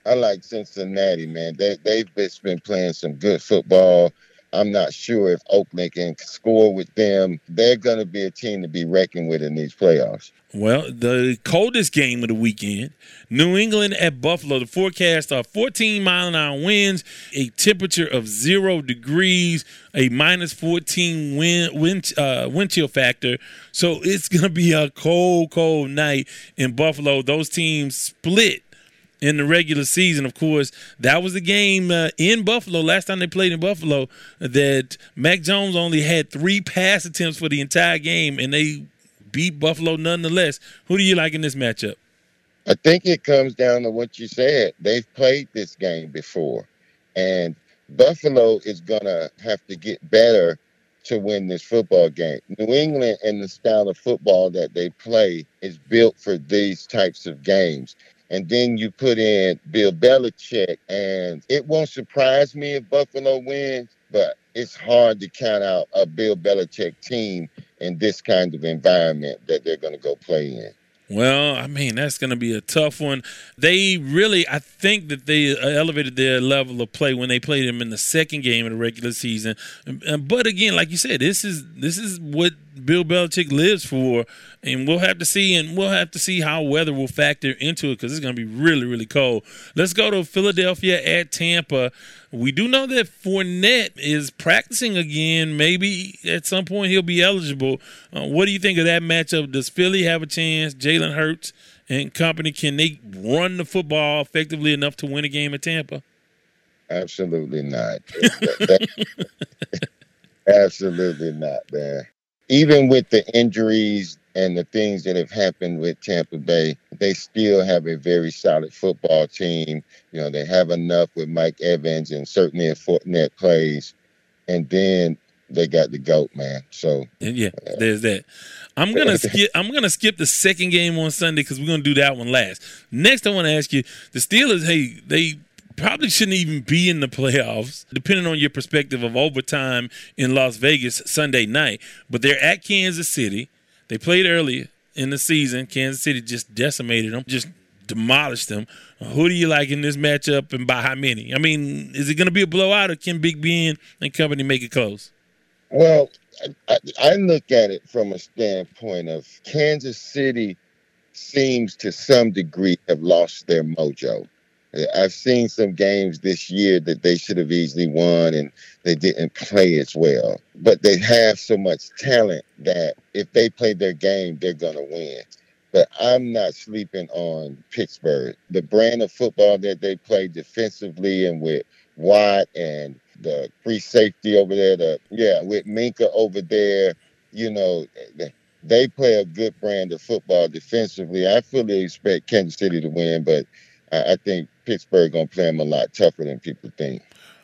I like Cincinnati, man. They they've been playing some good football. I'm not sure if Oakland can score with them. They're going to be a team to be reckoned with in these playoffs. Well, the coldest game of the weekend, New England at Buffalo. The forecast are 14 mile an hour winds, a temperature of zero degrees, a minus 14 wind wind, uh, wind chill factor. So it's going to be a cold, cold night in Buffalo. Those teams split in the regular season. Of course, that was the game uh, in Buffalo last time they played in Buffalo that Mac Jones only had three pass attempts for the entire game, and they beat Buffalo nonetheless. Who do you like in this matchup? I think it comes down to what you said. They've played this game before, and Buffalo is going to have to get better to win this football game. New England and the style of football that they play is built for these types of games. And then you put in Bill Belichick, and it won't surprise me if Buffalo wins, but it's hard to count out a Bill Belichick team in this kind of environment that they're going to go play in. Well, I mean, that's going to be a tough one. They really, I think that they uh, elevated their level of play when they played them in the second game of the regular season. But again, like you said, this is this is what Bill Belichick lives for, and we'll have to see, and we'll have to see how weather will factor into it because it's going to be really, really cold. Let's go to Philadelphia at Tampa. We do know that Fournette is practicing again. Maybe at some point he'll be eligible. Uh, what do you think of that matchup? Does Philly have a chance? Jalen Hurts and company can they run the football effectively enough to win a game at Tampa? Absolutely not. *laughs* Absolutely not, man. Even with the injuries and the things that have happened with Tampa Bay, they still have a very solid football team. You know, they have enough with Mike Evans and certainly if Fournette plays. And then they got the goat, man. So yeah, uh, there's that. I'm gonna *laughs* skip. I'm gonna skip the second game on Sunday because we're gonna do that one last. Next, I want to ask you: the Steelers. Hey, they probably shouldn't even be in the playoffs, depending on your perspective of overtime in Las Vegas Sunday night. But they're at Kansas City. They played early in the season. Kansas City just decimated them, just demolished them. Who do you like in this matchup and by how many? I mean, is it going to be a blowout or can Big Ben and company make it close? Well, I, I look at it from a standpoint of Kansas City seems to some degree have lost their mojo. I've seen some games this year that they should have easily won and they didn't play as well. But they have so much talent that if they play their game, they're going to win. But I'm not sleeping on Pittsburgh. The brand of football that they play defensively and with Watt and the free safety over there, the yeah, with Minkah over there, you know, they play a good brand of football defensively. I fully expect Kansas City to win, but I think Pittsburgh gonna play them a lot tougher than people think.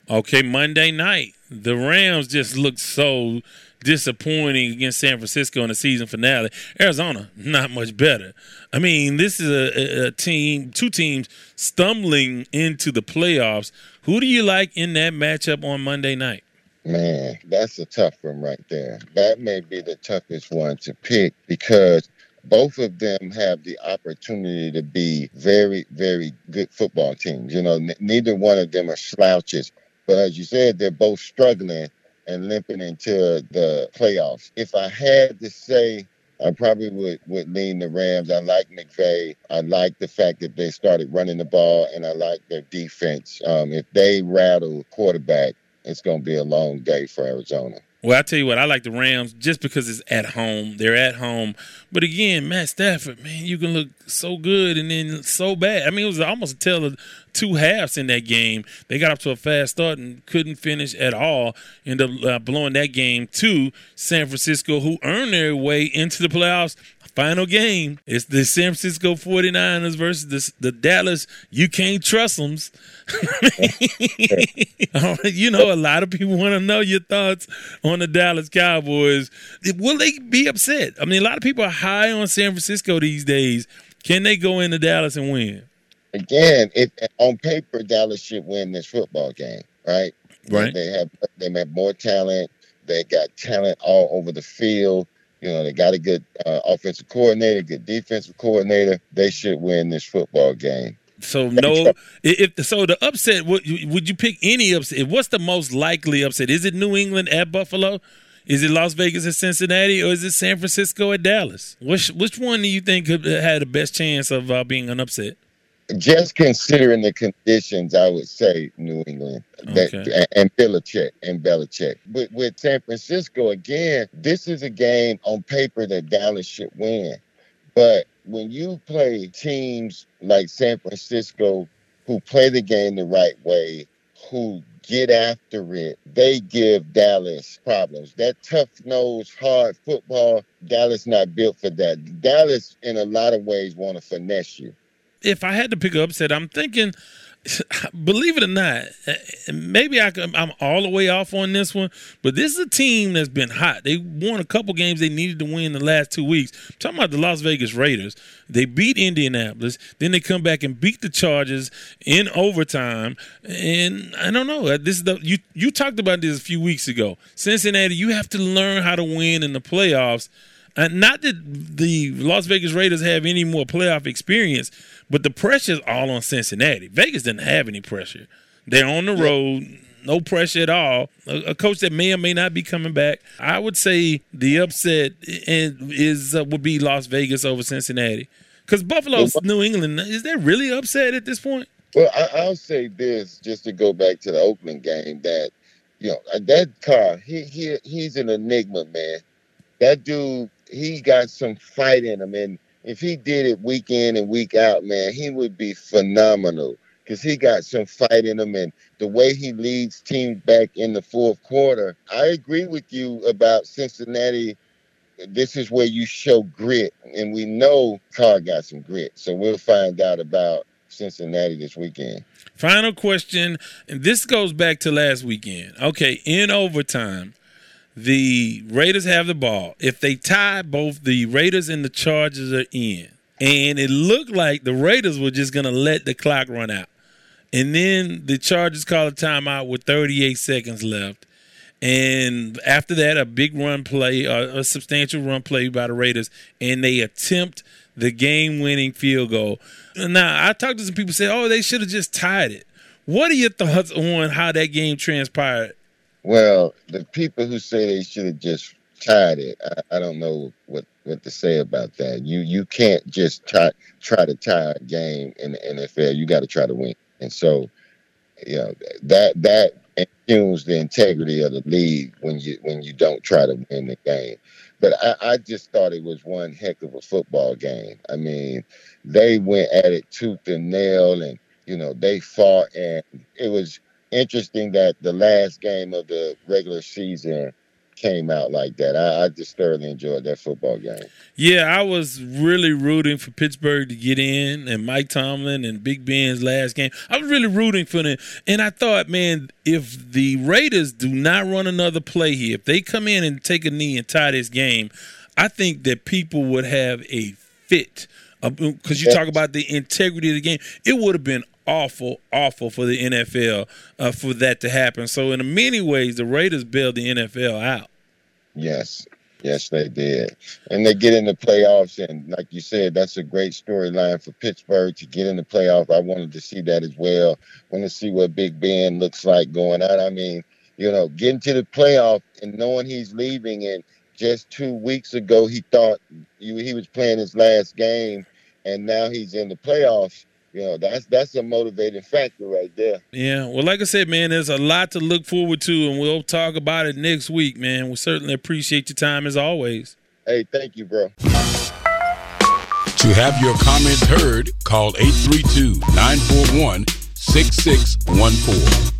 Okay, Monday night, the Rams just looked so disappointing against San Francisco in the season finale. Arizona, not much better. I mean, this is a, a, team, two teams stumbling into the playoffs. Who do you like in that matchup on Monday night? Man, that's a tough one right there. That may be the toughest one to pick because both of them have the opportunity to be very, very good football teams. You know, n- neither one of them are slouches, but as you said, they're both struggling and limping into the playoffs. If I had to say, I probably would, would lean the Rams. I like McVay. I like the fact that they started running the ball, and I like their defense. Um, if they rattle quarterback, it's going to be a long day for Arizona. Well, I tell you what, I like the Rams just because it's at home. They're at home. But again, Matt Stafford, man, you can look so good and then so bad. I mean, it was almost a tale of two halves in that game. They got up to a fast start and couldn't finish at all. Ended up uh, blowing that game to San Francisco, who earned their way into the playoffs Final game. is the San Francisco 49ers versus the, the Dallas. You can't trust them. *laughs* you know, a lot of people want to know your thoughts on the Dallas Cowboys. Will they be upset? I mean, a lot of people are high on San Francisco these days. Can they go into Dallas and win? Again, it, on paper, Dallas should win this football game, right? Right. They have they have more talent. They got talent all over the field. You know, they got a good uh, offensive coordinator, good defensive coordinator. They should win this football game. So no, if so, the upset would would you pick any upset? What's the most likely upset? Is it New England at Buffalo? Is it Las Vegas at Cincinnati, or is it San Francisco at Dallas? Which which one do you think could, had the best chance of uh, being an upset? Just considering the conditions, I would say New England that, Okay. and Belichick and Belichick. But with San Francisco again, this is a game on paper that Dallas should win. But when you play teams like San Francisco who play the game the right way, who get after it, they give Dallas problems. That tough nose, hard football, Dallas not built for that. Dallas, in a lot of ways, want to finesse you. If I had to pick an upset, I'm thinking, *sighs* believe it or not, maybe I can, I'm all the way off on this one, but this is a team that's been hot. They won a couple games they needed to win the last two weeks. I'm talking about the Las Vegas Raiders. They beat Indianapolis, then they come back and beat the Chargers in overtime. And I don't know. Uh, this is the you you talked about this a few weeks ago. Cincinnati, you have to learn how to win in the playoffs. Not that the Las Vegas Raiders have any more playoff experience, but the pressure's all on Cincinnati. Vegas didn't have any pressure. They're on the road. no pressure at all. A, a, coach that may or may not be coming back. I would say the upset is uh, would be Las Vegas over Cincinnati. Because Buffalo's well, New England, is that really upset at this point? Well, I, will say this just to go back to the Oakland game that you know uh, that car he he he's an enigma, man. That dude he got some fight in him, and if he did it week in and week out, man, he would be phenomenal because he got some fight in him, and the way he leads teams back in the fourth quarter. I agree with you about Cincinnati this is where you show grit, and we know Carr got some grit. So we'll find out about Cincinnati this weekend. Final question, and this goes back to last weekend. Okay, in overtime, the Raiders have the ball. If they tie, both the Raiders and the Chargers are in. And it looked like the Raiders were just going to let the clock run out. And then the Chargers call a timeout with 38 seconds left. And after that, a big run play, a, a substantial run play by the Raiders, and they attempt the game-winning field goal. Now, I talked to some people say, "Oh, they should have just tied it." What are your thoughts on how that game transpired? Well, the people who say they should have just tied it, I, I, don't know what, what to say about that. You you can't just try try to tie a game in the NFL. You got to try to win, and so you know that that impugns the integrity of the league when you when you don't try to win the game. But I, I just thought it was one heck of a football game. I mean, they went at it tooth and nail, and you know they fought, and it was interesting that the last game of the regular season came out like that. I, I, just thoroughly enjoyed that football game. Yeah, I was really rooting for Pittsburgh to get in and Mike Tomlin and Big Ben's last game. I was really rooting for them. And I thought, man, if the Raiders do not run another play here, if they come in and take a knee and tie this game, I think that people would have a fit. Uh, because you talk about the integrity of the game, it would have been awful, awful for the NFL uh, for that to happen. So in many ways, the Raiders bailed the NFL out. Yes, yes, they did, and they get in the playoffs. And like you said, that's a great storyline for Pittsburgh to get in the playoff. I wanted to see that as well. Want to see what Big Ben looks like going out. I mean, you know, getting to the playoff and knowing he's leaving, and just two weeks ago he thought he was playing his last game, and now he's in the playoffs you know that's that's a motivating factor right there. Yeah, well, like I said, man, there's a lot to look forward to, and we'll talk about it next week, man. We certainly appreciate your time as always. Hey, thank you, bro. To have your comments heard, call 832 941 6614.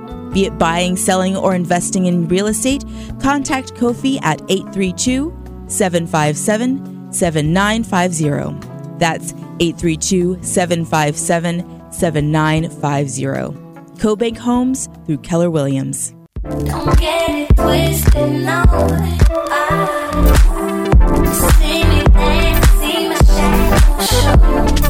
Be it buying, selling, or investing in real estate, contact Kofi at 832 757 7950. That's 832 757 7950. CoBank Homes through Keller Williams. Don't get it twisted, no. I see me dance, see my shadow show.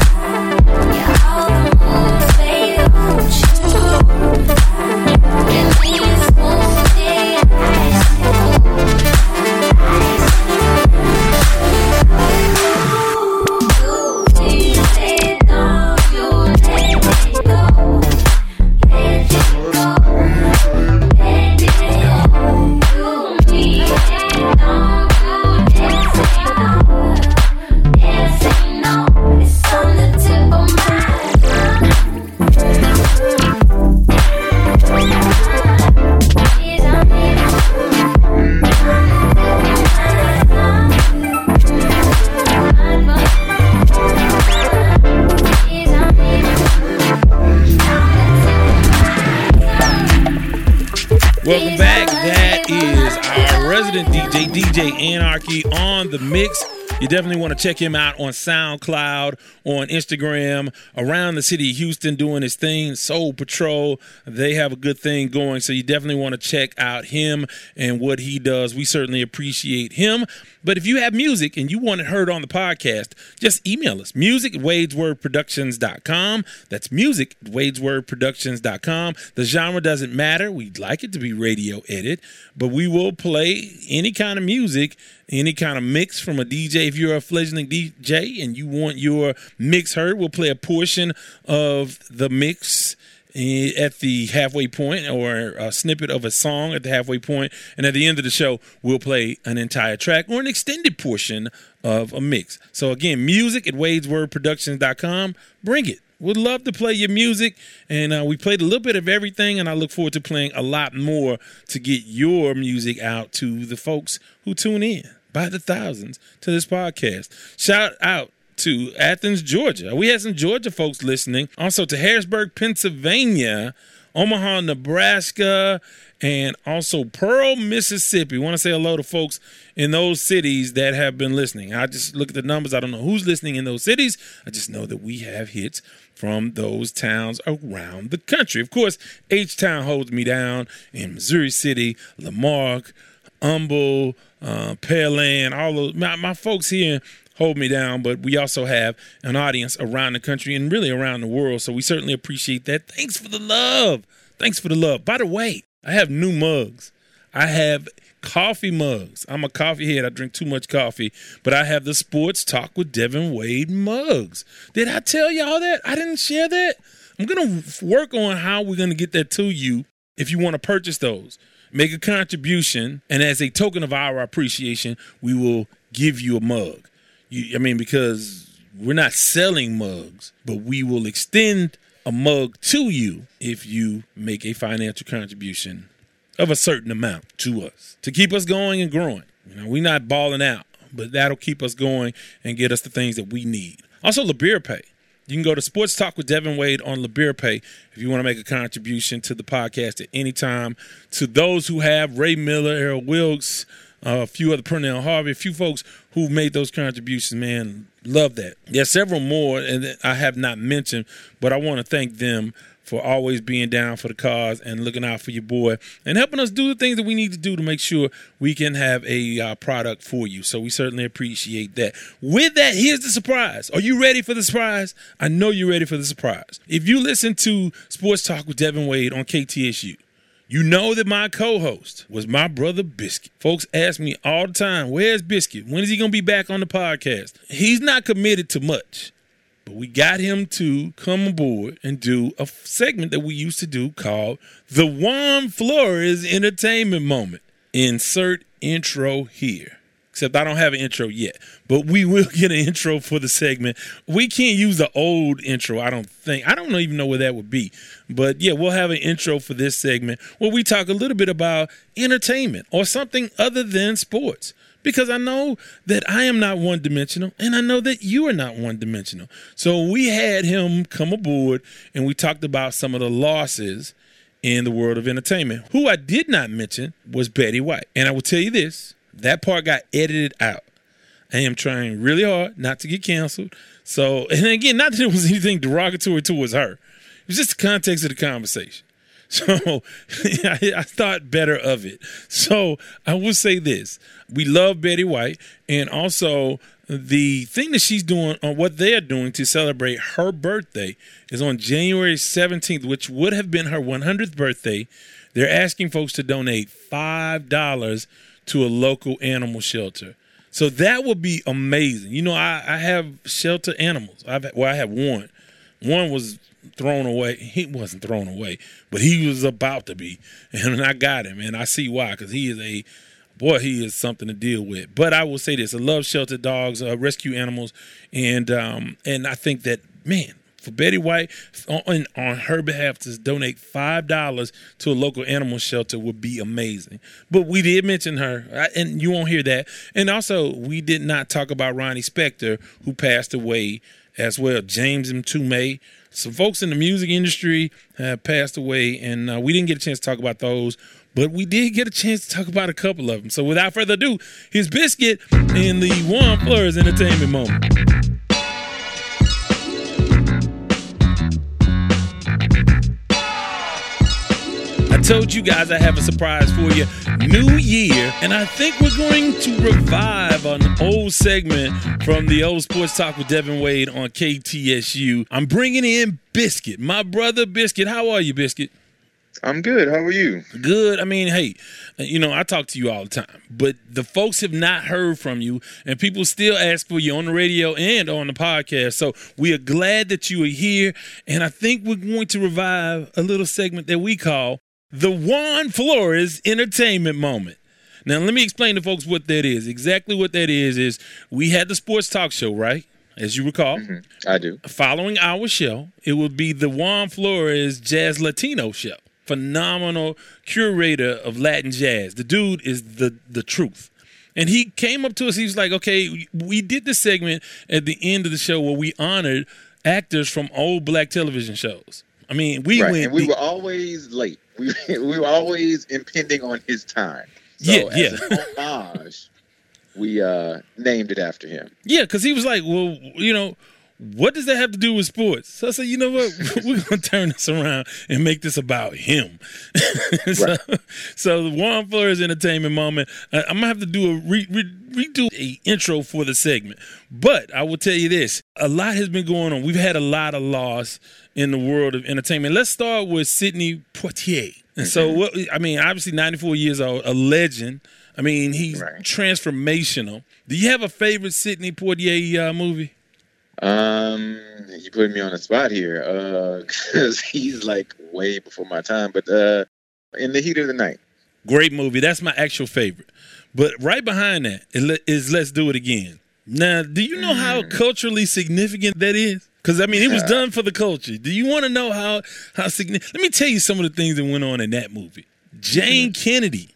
Resident DJ, DJ Anarchy, on the mix. You definitely want to check him out on SoundCloud, on Instagram, around the city of Houston doing his thing. Soul Patrol, they have a good thing going. So you definitely want to check out him and what he does. We certainly appreciate him. But if you have music and you want it heard on the podcast, just email us music at wadeswordproductions.com. That's music at wadeswordproductions.com. The genre doesn't matter. We'd like it to be radio edit, but we will play any kind of music, any kind of mix from a DJ. If you're a fledgling DJ and you want your mix heard, we'll play a portion of the mix at the halfway point or a snippet of a song at the halfway point. And at the end of the show we'll play an entire track or an extended portion of a mix. So again music at wadeswordproductions.com bring it. Would love to play your music. And uh, we played a little bit of everything and i look forward to playing a lot more to get your music out to the folks who tune in by the thousands to this podcast shout out to Athens, Georgia. We had some Georgia folks listening. Also to Harrisburg, Pennsylvania, Omaha, Nebraska, and also Pearl, Mississippi. want to say hello to folks in those cities that have been listening. I just look at the numbers. I don't know who's listening in those cities. I just know that we have hits from those towns around the country. Of course, H Town holds me down in Missouri City, La Marque, Humble, uh, Pearland, all those. My, my folks here hold me down, but we also have an audience around the country and really around the world. So we certainly appreciate that. Thanks for the love. Thanks for the love. By the way, I have new mugs. I have coffee mugs. I'm a coffee head. I drink too much coffee, but I have the Sports Talk with Devin Wade mugs. Did I tell y'all that? I didn't share that. I'm going to work on how we're going to get that to you if you want to purchase those. Make a contribution, and as a token of our appreciation, we will give you a mug. You, I mean, because we're not selling mugs, but we will extend a mug to you if you make a financial contribution of a certain amount to us to keep us going and growing. You know, we're not balling out, but that'll keep us going and get us the things that we need. Also, the beer Pay. You can go to Sports Talk with Devin Wade on Pay if you want to make a contribution to the podcast at any time. To those who have Ray Miller, Errol Wilkes, uh, a few other Pernell Harvey, a few folks who made those contributions, man, love that. There's several more, and I have not mentioned, but I want to thank them for always being down for the cause and looking out for your boy and helping us do the things that we need to do to make sure we can have a uh, product for you. So we certainly appreciate that. With that, here's the surprise. Are you ready for the surprise? I know you're ready for the surprise. If you listen to Sports Talk with Devin Wade on KTSU, you know that my co-host was my brother Biscuit. Folks ask me all the time, "Where's Biscuit? When is he going to be back on the podcast?" He's not committed to much, but we got him to come aboard and do a segment that we used to do called the Juan Flores Entertainment Moment. Insert intro here. Except I don't have an intro yet, but we will *laughs* get an intro for the segment. We can't use the old intro, I don't think. I don't even know where that would be. But yeah, we'll have an intro for this segment where we talk a little bit about entertainment or something other than sports. Because I know that I am not one dimensional and I know that you are not one dimensional. So we had him come aboard and we talked about some of the losses in the world of entertainment. Who I did not mention was Betty White. And I will tell you this that part got edited out. I am trying really hard not to get canceled. So, and again, not that it was anything derogatory towards her. It was just the context of the conversation. So *laughs* I, I, thought better of it. So I will say this: we love Betty White, and also the thing that she's doing, or what they are doing to celebrate her birthday, is on January seventeenth, which would have been her one hundredth birthday. They're asking folks to donate five dollars to a local animal shelter. So that would be amazing. You know, I, I have shelter animals. I've well, I have one. One was thrown away. He wasn't thrown away, but he was about to be, *laughs* and I got him, and I see why because he is a boy. He is something to deal with. But I will say this: I love shelter dogs, uh, rescue animals, and um, and I think that man, for Betty White on, on her behalf to donate five dollars to a local animal shelter would be amazing. But we did mention her, and you won't hear that. And also, we did not talk about Ronnie Spector, who passed away as well. James Mtume. Some folks in the music industry have passed away, and uh, we didn't get a chance to talk about those. but we did get a chance to talk about a couple of them. So without further ado, here's Biscuit in the Juan Flores Entertainment Moment. Told you guys I have a surprise for you. New year, and I think we're going to revive an old segment from the old Sports Talk with Devin Wade on KTSU. I'm bringing in Biscuit, my brother Biscuit. How are you, Biscuit? I'm good. How are you? Good. I mean, hey, you know, I talk to you all the time, but the folks have not heard from you, and people still ask for you on the radio and on the podcast. So we are glad that you are here, and I think we're going to revive a little segment that we call the Juan Flores Entertainment Moment. Now, let me explain to folks what that is. Exactly what that is is we had the sports talk show, right? As you recall, mm-hmm. I do. Following our show, it would be the Juan Flores Jazz Latino show phenomenal curator of Latin jazz. The dude is the the truth. And he came up to us. He was like, "Okay, we did this segment at the end of the show where we honored actors from old black television shows. I mean, we right. went. And we the, were always late. We *laughs* we were always impending on his time. So yeah, as yeah. An homage, we uh, named it after him. Yeah, because he was like, "Well, you know." What does that have to do with sports? So I said, you know what? *laughs* We're going to turn this around and make this about him. *laughs* so, right. so the Juan Flores entertainment moment, I'm going to have to do a re, re, redo a intro for the segment. But I will tell you this, a lot has been going on. We've had a lot of loss in the world of entertainment. Let's start with Sidney Poitier. And so, mm-hmm. what, I mean, obviously 94 years old, a legend. I mean, he's right. transformational. Do you have a favorite Sidney Poitier uh, movie? Um, you put me on the spot here, uh, *laughs* because he's like way before my time. But uh, in the heat of the night, great movie. That's my actual favorite. But right behind that is Let's Do It Again. Now, do you know mm. how culturally significant that is? Because I mean, it was done for the culture. Do you want to know how how significant? Let me tell you some of the things that went on in that movie. Jane mm-hmm. Kennedy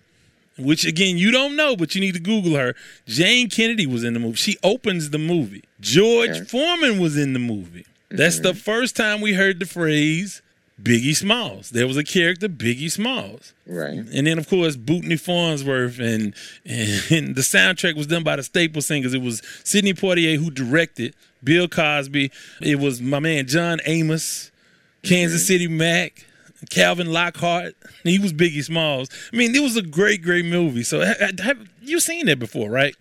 which again you don't know, but you need to Google her. Jane Kennedy was in the movie. She opens the movie. George okay. Foreman was in the movie. That's mm-hmm. the first time we heard the phrase Biggie Smalls. There was a character, Biggie Smalls. Right. And then, of course, Bootney Farnsworth, and, and, and the soundtrack was done by the Staple Singers. It was Sidney Poitier who directed, Bill Cosby. It was my man John Amos, Kansas mm-hmm. City Mac. Calvin Lockhart. He was Biggie Smalls. I mean, it was a great, great movie. So have you seen it before, right?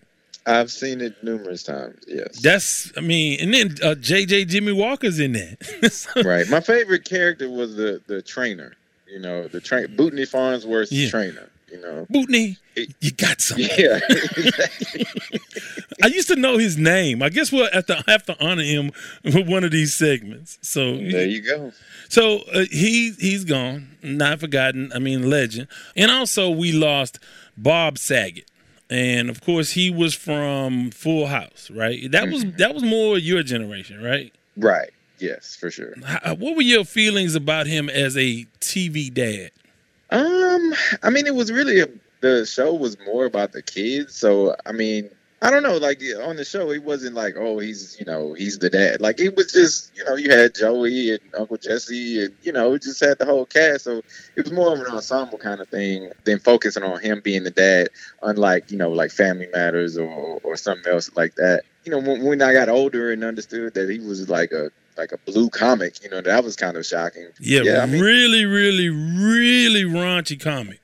I've seen it numerous times. Yes. That's. I mean, and then uh, JJ Jimmy Walker's in that. so, *laughs* right. My favorite character was the the trainer. You know, the train Bootney Farnsworth's yeah. trainer. You know, Bootney, you got something. Yeah. *laughs* I used to know his name. I guess we'll have to, have to honor him with one of these segments. So there you go. So uh, he he's gone, not forgotten. I mean, legend. And also, we lost Bob Saget, and of course, he was from Full House, right? That was mm-hmm. that was more your generation, right? Right. Yes, for sure. How, what were your feelings about him as a TV dad? Um, I mean, it was really a, the show was more about the kids. So, I mean, I don't know, like on the show, he wasn't like, oh, he's you know he's the dad. Like it was just you know you had Joey and Uncle Jesse and you know we just had the whole cast. So it was more of an ensemble kind of thing than focusing on him being the dad. Unlike you know like Family Matters or or something else like that. You know when, when I got older and understood that he was like a like a blue comic, you know that was kind of shocking. Yeah, yeah I mean, really, really, really raunchy comic.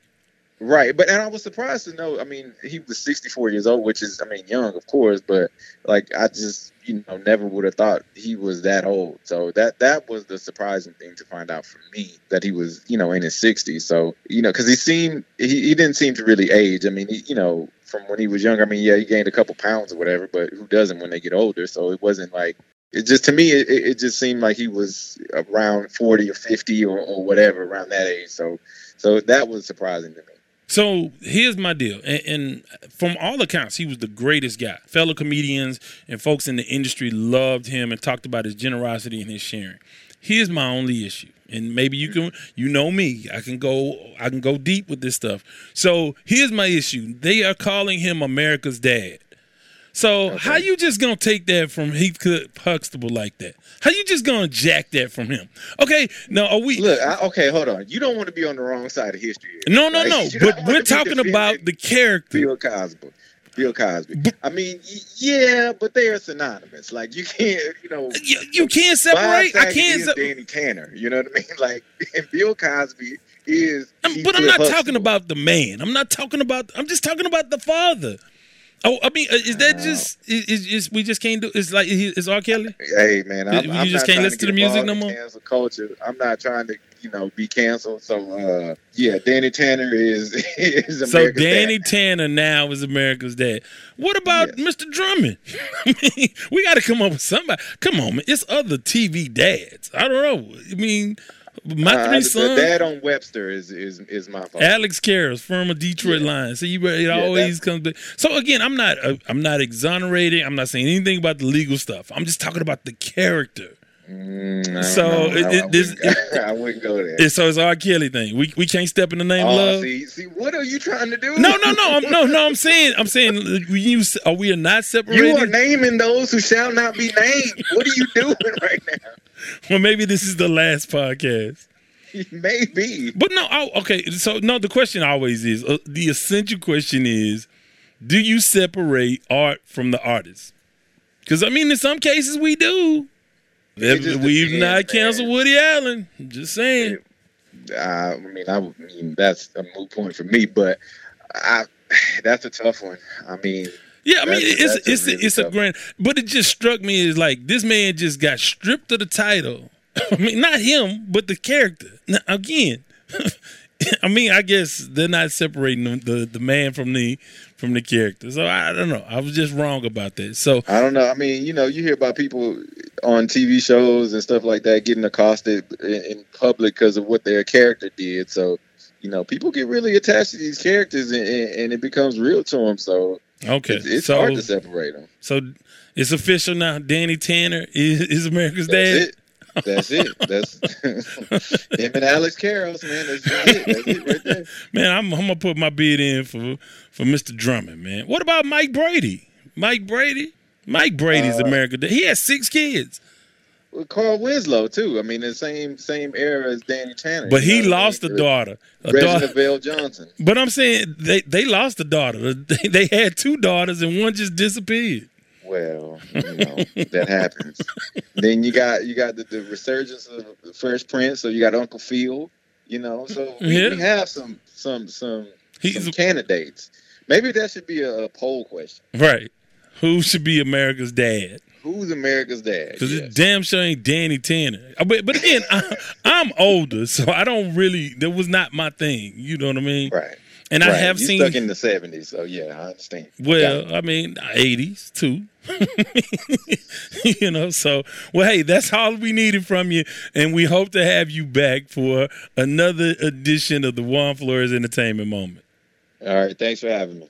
Right, but and I was surprised to know. I mean, he was 64 years old, which is, I mean, young, of course, but like I just, you know, never would have thought he was that old. So that that was the surprising thing to find out for me that he was, you know, in his 60s. So you know, because he seemed he, he didn't seem to really age. I mean, he, you know, from when he was younger. I mean, yeah, he gained a couple pounds or whatever, but who doesn't when they get older? So it wasn't like it just to me it, it just seemed like he was around 40 or 50 or, or whatever around that age. So so that was surprising to me. So here's my deal. And, and, from all accounts, he was the greatest guy. Fellow comedians and folks in the industry loved him and talked about his generosity and his sharing. Here's my only issue. And maybe you can you know me. I can go I can go deep with this stuff. So here's my issue. They are calling him America's dad. So how you just gonna take that from Heathcliff Huxtable like that? How you just gonna jack that from him? Okay, now are we? Look, I, okay, hold on. You don't want to be on the wrong side of history. Here. No, no, Like, no. But we're talking about the character. Bill Cosby. Bill Cosby. I mean, yeah, but they are synonymous. Like you can't, you know, You, you can't separate. I can't. is se- Danny Tanner. You know what I mean? *laughs* Like, and Bill Cosby is. I'm- but I'm not talking about the man. I'm not talking about. I'm just talking about the father. Oh, I mean, uh, is that just? Is, is, is we just can't do? It's like it's R. Kelly. Hey man, I'm, You I'm just can't listen to the music no more? Cancel culture. I'm not trying to, you know, be canceled. So, uh, yeah, Danny Tanner is *laughs* is So Danny dad. Tanner now is America's dad. What about Mr. Drummond? *laughs* I mean, we got to come up with somebody. Come on, man. It's other TV dads. I don't know. I mean, my Uh, three sons. The dad on Webster is is is my fault. Alex Karras a Detroit line. So you it always comes back. So again, I'm not uh, I'm not exonerating. I'm not saying anything about the legal stuff. I'm just talking about the character. Mm, So I, it- it- this- wouldn't, *laughs* I wouldn't go there. It's, so it's R. Kelly thing. We we can't step in the name of Oh, love. see, see, what are you trying to do? No, no, no, I'm, no, no. I'm saying, I'm saying, we use. Are we are not separated? You are naming those who shall not be named. What are you doing *laughs* right now? well, maybe this is the last podcast. *laughs* Maybe. But no, I, okay. So no, the question always is uh, the essential question is: Do you separate art from the artist? Because I mean, in some cases we do. We've not man. canceled Woody Allen. Just saying. I mean, I mean that's a moot point for me, but I, *sighs* that's a tough one. I mean, Yeah, I mean, it's a it's really it's a grand, but it just struck me as like this man just got stripped of the title. *laughs* I mean, not him, but the character. Now, again, *laughs* I mean, I guess they're not separating the, the the man from the from the character. So I don't know. I was just wrong about that. So I don't know. I mean, you know, you hear about people on TV shows and stuff like that getting accosted in, in public because of what their character did. So, you know, people get really attached to these characters and, and, it becomes real to them. So, okay, it's, it's so hard to separate them. so it's official now. Danny Tanner is, is America's That's dad. it. That's it. That's *laughs* him and Alex Karras, man. That's it. That's it right there. Man, I'm, I'm gonna put my bid in for for Mr. Drummond, man. What about Mike Brady? Mike Brady? Mike Brady's Uh, America. He has six kids, With Carl Winslow too. I mean, the same same era as Danny Tanner. but he what I lost a daughter. A Reginald daughter. VelJohnson. But I'm saying they they lost a daughter. They, *laughs* they had two daughters and one just disappeared. Well, you know that happens. then you got you got the, the resurgence of the Fresh Prince. So you got Uncle Phil. You know, so we, Yeah. we have some some some, He's some candidates. Maybe that should be a, a poll question. Right. Who should be America's dad? Who's America's dad? Because it damn sure ain't Danny Tanner. Uh, But, but again, *laughs* I, I'm older, so I don't really. That was not my thing. You know what I mean? Right. And I Right. have you seen. stuck in the seventies. So yeah, I understand. Well, I mean, 80s too. *laughs* you know, so, well, hey, that's all we needed from you. And we hope to have you back for another edition of the Juan Flores Entertainment Moment. All right. Thanks for having me.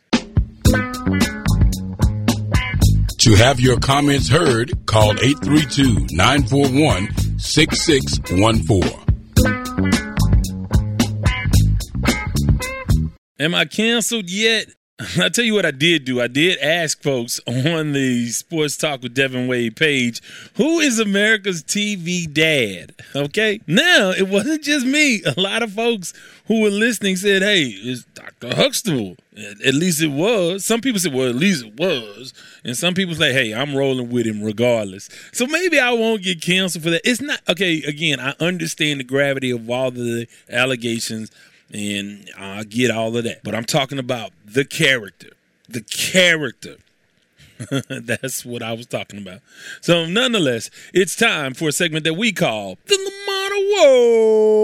To have your comments heard, call 832 941 6614. Am I canceled yet? *laughs* I'll tell you what I did do. I did ask folks *laughs* on the Sports Talk with Devin Wade page, who is America's TV dad? Okay. Now, it wasn't just me. *laughs* A lot of folks who were listening said, hey, it's Dr. Huxtable. At least it was. Some people said, well, at least it was. And some people say, hey, I'm rolling with him regardless. So maybe I won't get canceled for that. It's not, okay, again, I understand the gravity of all the allegations and I get all of that. But I'm talking about the character. The character. *laughs* That's what I was talking about. So, nonetheless, it's time for a segment that we call the Lamar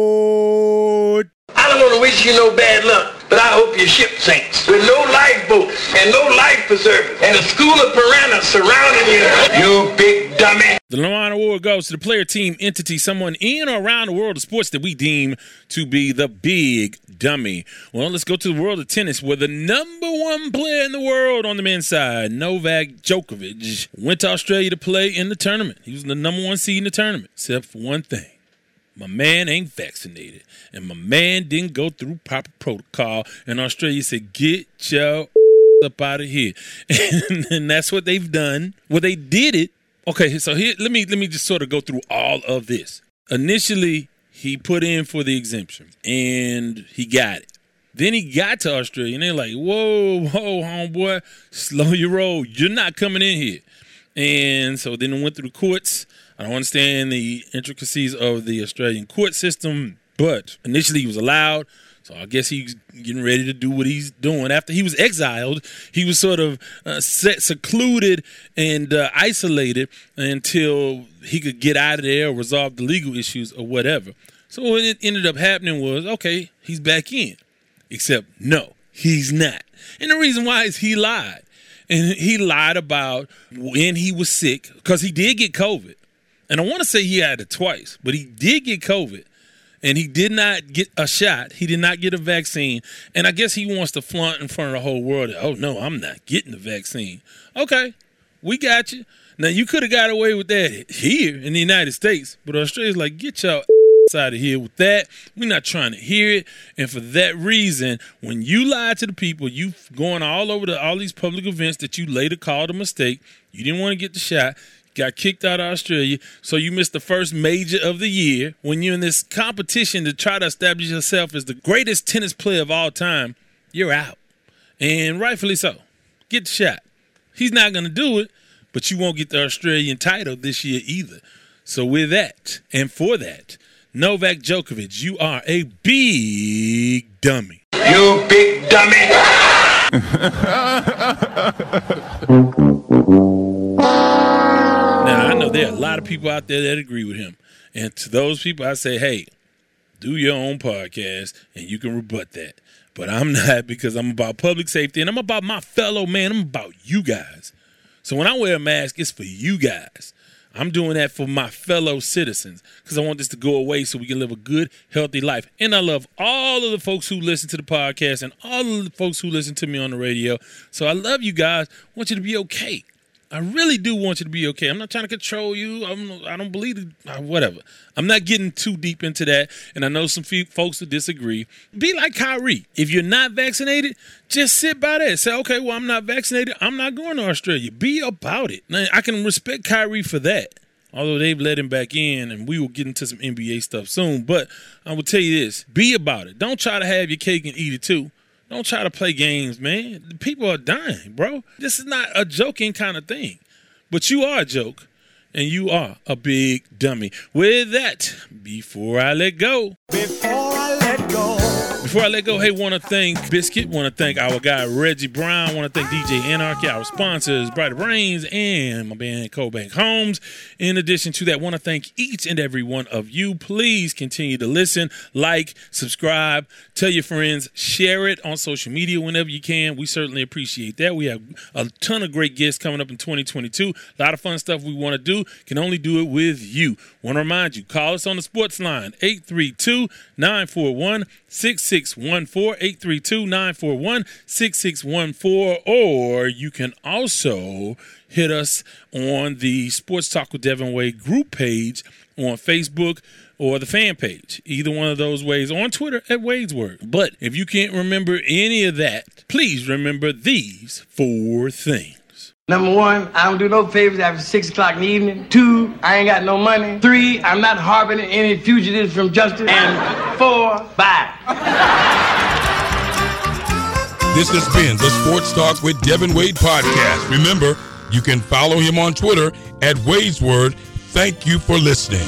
Award. I don't want to wish you no bad luck, but I hope your ship sinks with no lifeboat and no life preserver and a school of piranhas surrounding you. You big dummy. The Lamar Award goes to the player, team, entity, someone in or around the world of sports that we deem to be the big dummy. Well, let's go to the world of tennis, where the number one player in the world on the men's side, Novak Djokovic, went to Australia to play in the tournament. He was the number one seed in the tournament, except for one thing. My man ain't vaccinated, and my man didn't go through proper protocol. And Australia said, "Get your *laughs* up out of here. *laughs* And, and that's what they've done. Well, they did it. Okay, so here let me let me just sort of go through all of this. Initially, he put in for the exemption and he got it. Then he got to Australia and they're like, whoa, whoa, homeboy, slow your roll. You're not coming in here. And so then it went through the courts. I don't understand the intricacies of the Australian court system, but initially he was allowed. So I guess he's getting ready to do what he's doing. After he was exiled, he was sort of uh, set, secluded and uh, isolated until he could get out of there or resolve the legal issues or whatever. So what it ended up happening was, okay, he's back in. Except no, he's not. And the reason why is he lied. And he lied about when he was sick because he did get COVID. And I want to say he had it twice, but he did get COVID and he did not get a shot. He did not get a vaccine. And I guess he wants to flaunt in front of the whole world. Oh, no, I'm not getting the vaccine. Okay, we got you. Now, you could have got away with that here in the United States, but Australia's like, get your out of here with that. We're not trying to hear it. And for that reason, when you lie to the people, you going all over to all these public events that you later called a mistake, you didn't want to get the shot got kicked out of Australia, so you missed the first major of the year. When you're in this competition to try to establish yourself as the greatest tennis player of all time, you're out. And rightfully so. Get the shot. He's not going to do it, but you won't get the Australian title this year either. So, with that, and for that, Novak Djokovic, you are a big dummy. You big dummy. *laughs* lot of people out there that agree with him. And to those people, I say, hey, do your own podcast and you can rebut that. But I'm *laughs* not because I'm about public safety and I'm about my fellow man. I'm about you guys. So when I wear a mask, it's for you guys. I'm doing that for my fellow citizens because I want this to go away so we can live a good, healthy life. And I love all of the folks who listen to the podcast and all of the folks who listen to me on the radio. So I love you guys. I want you to be okay. I really do want you to be okay. I'm not trying to control you. I'm, I don't believe it. Whatever. I'm not getting too deep into that. And I know some folks that disagree. Be like Kyrie. If you're not vaccinated, just sit by that. Say, okay, well, I'm not vaccinated. I'm not going to Australia. Be about it. Now, I can respect Kyrie for that. Although they've let him back in, and we will get into some NBA stuff soon. But I will tell you this be about it. Don't try to have your cake and eat it too. Don't try to play games, man. People are dying, bro. This is not a joking kind of thing. But you are a joke, and you are a big dummy. With that, before I let go, before. Before I let go, hey, want to thank Biscuit, want to thank our guy Reggie Brown, want to thank DJ Anarchy, our sponsors, Brighter Brains, and my band CoBank Homes. In addition to that, want to thank each and every one of you. Please continue to listen, like, subscribe, tell your friends, share it on social media whenever you can. We certainly appreciate that. We have a ton of great guests coming up in 2022. A lot of fun stuff we want to do. Can only do it with you. Want to remind you, call us on the sports line, 832 941 6614 832 941 6614. Or you can also hit us on the Sports Talk with Devin Wade group page on Facebook or the fan page. Either one of those ways on Twitter at Wade's Word. But if you can't remember any of that, please remember these four things. Number one, I don't do no favors after six o'clock in the evening. Two, I ain't got no money. Three, I'm not harboring any fugitives from justice. And four, bye. This has been the Sports Talk with Devin Wade podcast. Remember, you can follow him on Twitter at Wade's Word. Thank you for listening.